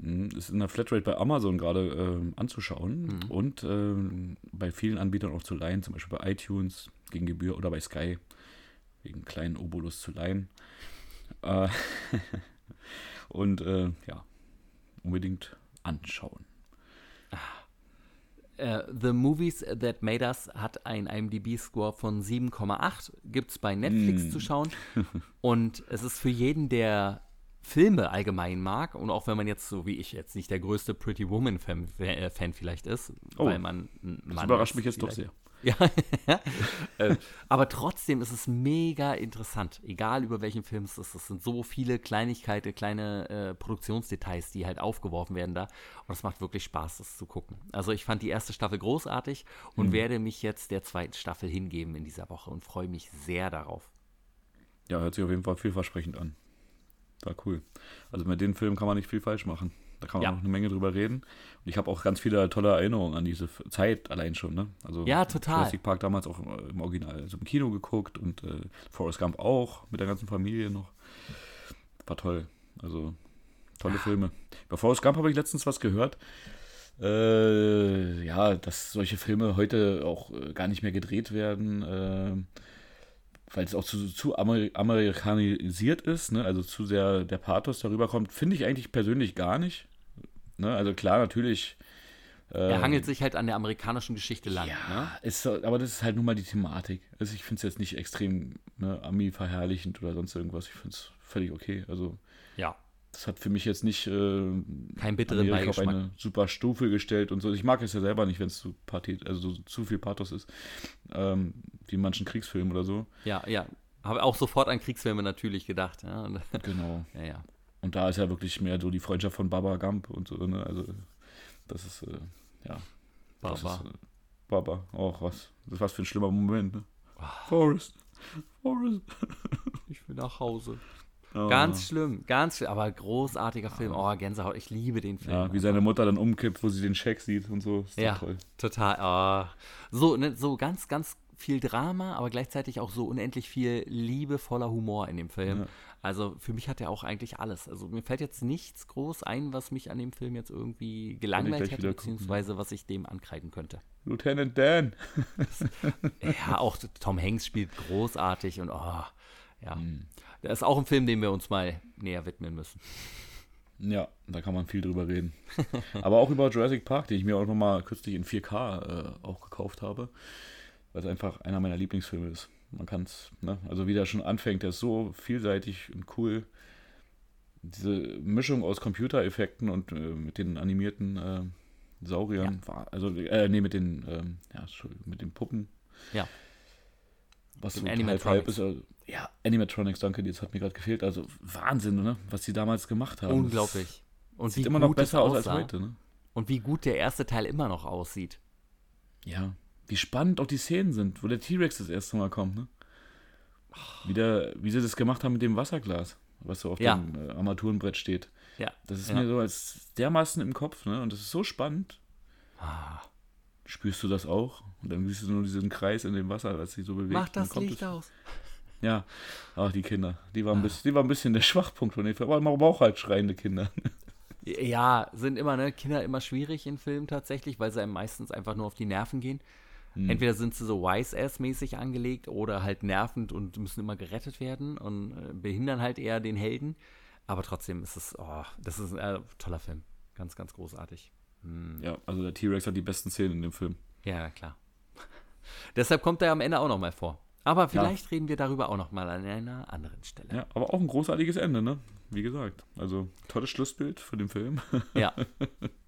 B: Hm, Ist in der Flatrate bei Amazon gerade ähm, anzuschauen
A: Mhm.
B: und ähm, bei vielen Anbietern auch zu leihen, zum Beispiel bei iTunes gegen Gebühr oder bei Sky wegen kleinen Obolus zu leihen. Äh, und äh, ja, unbedingt anschauen.
A: Äh, The Movies That Made Us hat einen IMDb-Score von 7,8. Gibt es bei Netflix
B: Mm.
A: zu schauen. Und es ist für jeden, der Filme allgemein mag und auch wenn man jetzt so wie ich jetzt nicht der größte Pretty Woman-Fan äh, Fan vielleicht ist,
B: Oh,
A: weil man ein
B: Das
A: Mann
B: überrascht mich jetzt doch sehr.
A: Ja, äh, aber trotzdem ist es mega interessant, egal über welchen Film es ist. Es sind so viele Kleinigkeiten, kleine äh, Produktionsdetails, die halt aufgeworfen werden da. Und es macht wirklich Spaß, das zu gucken. Also ich fand die erste Staffel großartig und werde mich jetzt der zweiten Staffel hingeben in dieser Woche und freue mich sehr darauf.
B: Ja, hört sich auf jeden Fall vielversprechend an. War cool. Also mit den Filmen kann man nicht viel falsch machen. Da kann man
A: Ja.
B: noch eine Menge drüber reden. Und ich habe auch ganz viele tolle Erinnerungen an diese Zeit allein schon. Ne? Also
A: Ja, total.
B: Jurassic Park damals auch im- Original, also im Kino geguckt und äh, Forrest Gump auch mit der ganzen Familie noch. War toll. Also tolle Filme. Bei Forrest Gump habe ich letztens was gehört. Äh, ja, dass solche Filme heute auch äh, gar nicht mehr gedreht werden. Äh, weil es auch zu, zu Amer amerikanisiert ist, ne? also zu sehr der Pathos darüber kommt, finde ich eigentlich persönlich gar nicht. Ne? Also klar, natürlich.
A: Er
B: ähm,
A: hangelt sich halt an der amerikanischen Geschichte lang.
B: ja,
A: Ne?
B: ist, aber das ist halt nun mal die Thematik. Also ich finde es jetzt nicht extrem ne, Ami-verherrlichend oder sonst irgendwas. Ich finde es völlig okay. Also
A: ja.
B: das hat für mich jetzt nicht äh,
A: Keinen bitteren
B: Amerika auf eine super Stufe gestellt und so. Ich mag es ja selber nicht, wenn es zu, also so, zu viel Pathos ist. Ähm, wie in manchen Kriegsfilmen oder so.
A: Ja, ja. Habe auch sofort an Kriegsfilme natürlich gedacht. Ja,
B: Genau.
A: ja. ja.
B: Und da ist ja wirklich mehr so die Freundschaft von Baba Gump und so, ne? Also, das ist, äh, ja.
A: Baba.
B: ist, äh, Baba, auch was. Das was für ein schlimmer Moment, ne?
A: Ah.
B: Forrest. Forrest.
A: Ich will nach Hause.
B: Oh.
A: Ganz schlimm, ganz schlimm, aber großartiger Film. Oh, Gänsehaut, ich liebe den Film.
B: Ja, wie seine Mutter dann umkippt, wo sie den Scheck sieht und so. Ist
A: Ja,
B: toll.
A: total. ah. So, ne, so ganz, ganz viel Drama, aber gleichzeitig auch so unendlich viel liebevoller Humor in dem Film.
B: Ja.
A: Also für mich hat er auch eigentlich alles. Also mir fällt jetzt nichts groß ein, was mich an dem Film jetzt irgendwie gelangweilt hätte,
B: wieder gucken.
A: beziehungsweise was ich dem ankreiden könnte.
B: Lieutenant Dan.
A: Ja, auch Tom Hanks spielt großartig und oh, ja.
B: Hm.
A: Das ist auch ein Film, dem wir uns mal näher widmen müssen.
B: Ja, da kann man viel drüber reden. Aber auch über Jurassic Park, den ich mir auch nochmal kürzlich in 4K äh, auch gekauft habe, weil es einfach einer meiner Lieblingsfilme ist. Man kann es, ne? also wie der schon anfängt, der ist so vielseitig und cool. Diese Mischung aus Computereffekten und äh, mit den animierten äh, Sauriern, war, also, äh, nee, mit den, ähm, ja, mit den Puppen.
A: Ja.
B: Was so halb, ist. Also, ja, Animatronics, danke, das hat mir gerade gefehlt. Also Wahnsinn, ne? was die damals gemacht haben.
A: Unglaublich. Und
B: Das sieht immer noch besser aus als heute, ne?
A: Und wie gut der erste Teil immer noch aussieht.
B: Ja, wie spannend auch die Szenen sind, wo der T-Rex das erste Mal kommt, ne? Wie, der, wie sie das gemacht haben mit dem Wasserglas, was so auf
A: Ja.
B: dem äh, Armaturenbrett steht.
A: Ja.
B: Das ist
A: ja.
B: mir so als dermaßen im Kopf, ne? Und das ist so spannend.
A: Ah,
B: Spürst du das auch? Und dann siehst du nur diesen Kreis in dem Wasser, als sich so bewegt.
A: Mach das Licht
B: es-
A: aus.
B: Ja, ach, die Kinder. Die
A: Ah.
B: waren, ein bisschen, die waren ein bisschen der Schwachpunkt von den Filmen. Aber man braucht halt schreiende Kinder.
A: Ja, sind immer, ne, Kinder immer schwierig in Filmen tatsächlich, weil sie einem meistens einfach nur auf die Nerven gehen.
B: Hm.
A: Entweder sind sie so Wise-Ass-mäßig angelegt oder halt nervend und müssen immer gerettet werden und äh, behindern halt eher den Helden. Aber trotzdem ist es, oh, das ist ein äh, toller Film. Ganz, ganz großartig. Hm.
B: Ja, also der T-Rex hat die besten Szenen in dem Film.
A: Ja, klar. Deshalb kommt er am Ende auch noch mal vor. Aber vielleicht reden wir darüber auch noch mal an einer anderen Stelle.
B: Ja, aber auch ein großartiges Ende, ne? Wie gesagt. Also, tolles Schlussbild für den Film.
A: Ja,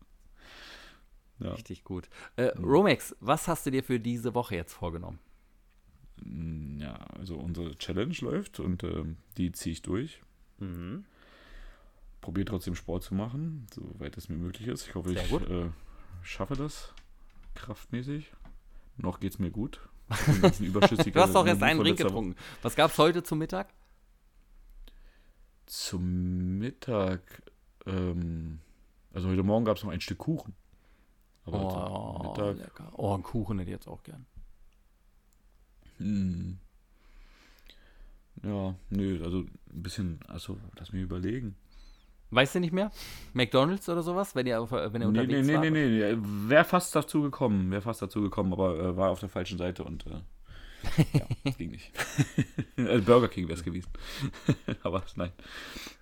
B: ja.
A: richtig gut. Äh, Romex, was hast du dir für diese Woche jetzt vorgenommen?
B: Mm, Ja, also unsere Challenge läuft und ähm, die ziehe ich durch.
A: Mhm.
B: Probiere trotzdem Sport zu machen, soweit es mir möglich ist. Ich hoffe,
A: Sehr
B: ich äh, schaffe das kraftmäßig. Noch geht es mir gut.
A: Du hast doch erst einen Drink
B: Woche.
A: getrunken. Was gab's heute zum Mittag?
B: Zum Mittag, ähm, also heute Morgen gab es noch ein Stück Kuchen. Aber
A: Oh,
B: Mittag,
A: lecker. Oh, einen Kuchen hätte ich jetzt auch gern.
B: hm. Ja, nö, also ein bisschen, also lass mich überlegen.
A: Weißt du nicht mehr? McDonalds oder sowas, wenn ihr, auf, wenn ihr
B: Nee,
A: unterwegs
B: nee, nee,
A: wart?
B: nee, nee. Wäre fast dazu gekommen, wäre fast dazu gekommen, aber äh, war auf der falschen Seite und äh, ja, ging nicht. äh, Burger King wäre es gewesen. aber nein,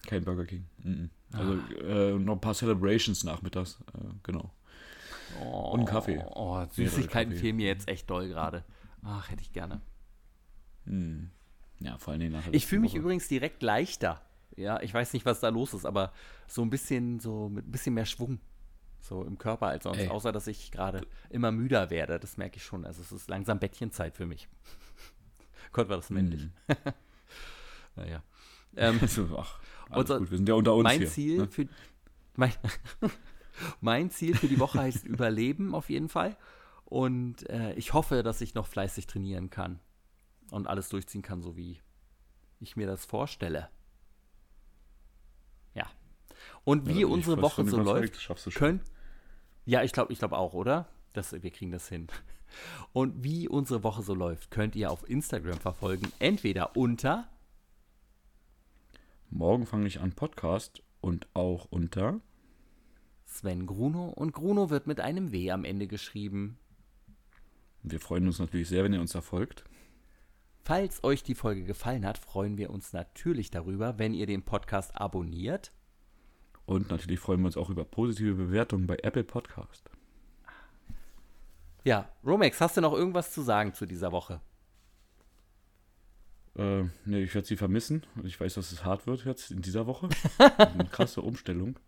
B: kein Burger King. Mhm. Also äh, noch ein paar Celebrations nachmittags, äh, genau.
A: Oh,
B: Und Kaffee.
A: Oh, Süßigkeiten fehlen mir jetzt echt doll gerade. Ach, hätte ich gerne.
B: Mhm. Ja, vor allen Dingen nachher.
A: Ich fühle mich
B: Woche.
A: übrigens direkt leichter. Ja, ich weiß nicht, was da los ist, aber so ein bisschen, so mit ein bisschen mehr Schwung. So im Körper als sonst.
B: Ey.
A: Außer, dass ich gerade immer müder werde. Das merke ich schon. Also es ist langsam Bettchenzeit für mich. Gott, war das männlich.
B: Mhm.
A: naja. Ähm,
B: So, ach, alles
A: Unser-
B: gut, wir sind ja unter uns
A: mein
B: hier.
A: Ziel
B: ne?
A: für mein, mein Ziel für die Woche heißt Überleben auf jeden Fall. Und äh, ich hoffe, dass ich noch fleißig trainieren kann und alles durchziehen kann, so wie ich mir das vorstelle. Ja. Und
B: Ja,
A: wie
B: bin ich
A: unsere Woche so läuft, können. Ja, ich glaube, ich glaube auch, oder? Das, wir kriegen das hin. Und wie unsere Woche so läuft, könnt ihr auf Instagram verfolgen. Entweder unter
B: Morgen fange ich an Podcast und auch unter.
A: Sven Gruno und Gruno wird mit einem W am Ende geschrieben.
B: Wir freuen uns natürlich sehr, wenn ihr uns da folgt.
A: Falls euch die Folge gefallen hat, freuen wir uns natürlich darüber, wenn ihr den Podcast abonniert.
B: Und natürlich freuen wir uns auch über positive Bewertungen bei Apple Podcast.
A: Ja, Romex, hast du noch irgendwas zu sagen zu dieser Woche?
B: Äh, nee, ich werde sie vermissen. Ich weiß, dass es hart wird jetzt in dieser Woche. Eine krasse Umstellung.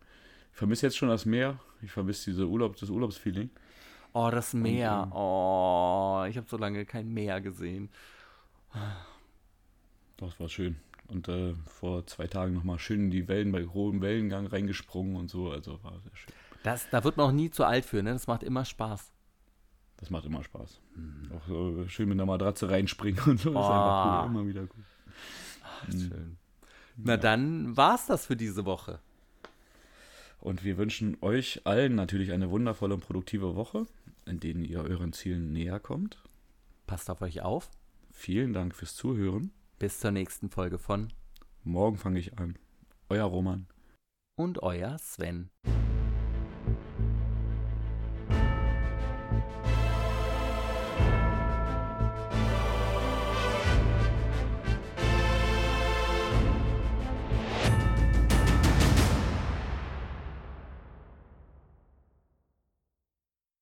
B: Ich vermisse jetzt schon das Meer. Ich vermisse diese Urlaub, das Urlaubsfeeling.
A: Oh, das Meer.
B: ähm,
A: Oh, ich habe so lange kein Meer gesehen.
B: Das war schön. Und äh, vor zwei Tagen nochmal schön in die Wellen bei hohem Wellengang reingesprungen und so. Also war sehr schön.
A: Das, da wird man auch nie zu alt für, ne? Das macht immer Spaß.
B: Das macht immer Spaß. Auch so schön mit einer Matratze reinspringen und so. Ist einfach
A: Oh.
B: cool. Immer wieder cool.
A: Ach, schön. Na dann war's das für diese Woche.
B: Und wir wünschen euch allen natürlich eine wundervolle und produktive Woche, in denen ihr euren Zielen näher kommt.
A: Passt auf euch auf.
B: Vielen Dank fürs Zuhören.
A: Bis zur nächsten Folge von
B: Morgen fange ich an. Euer Roman.
A: und euer Sven.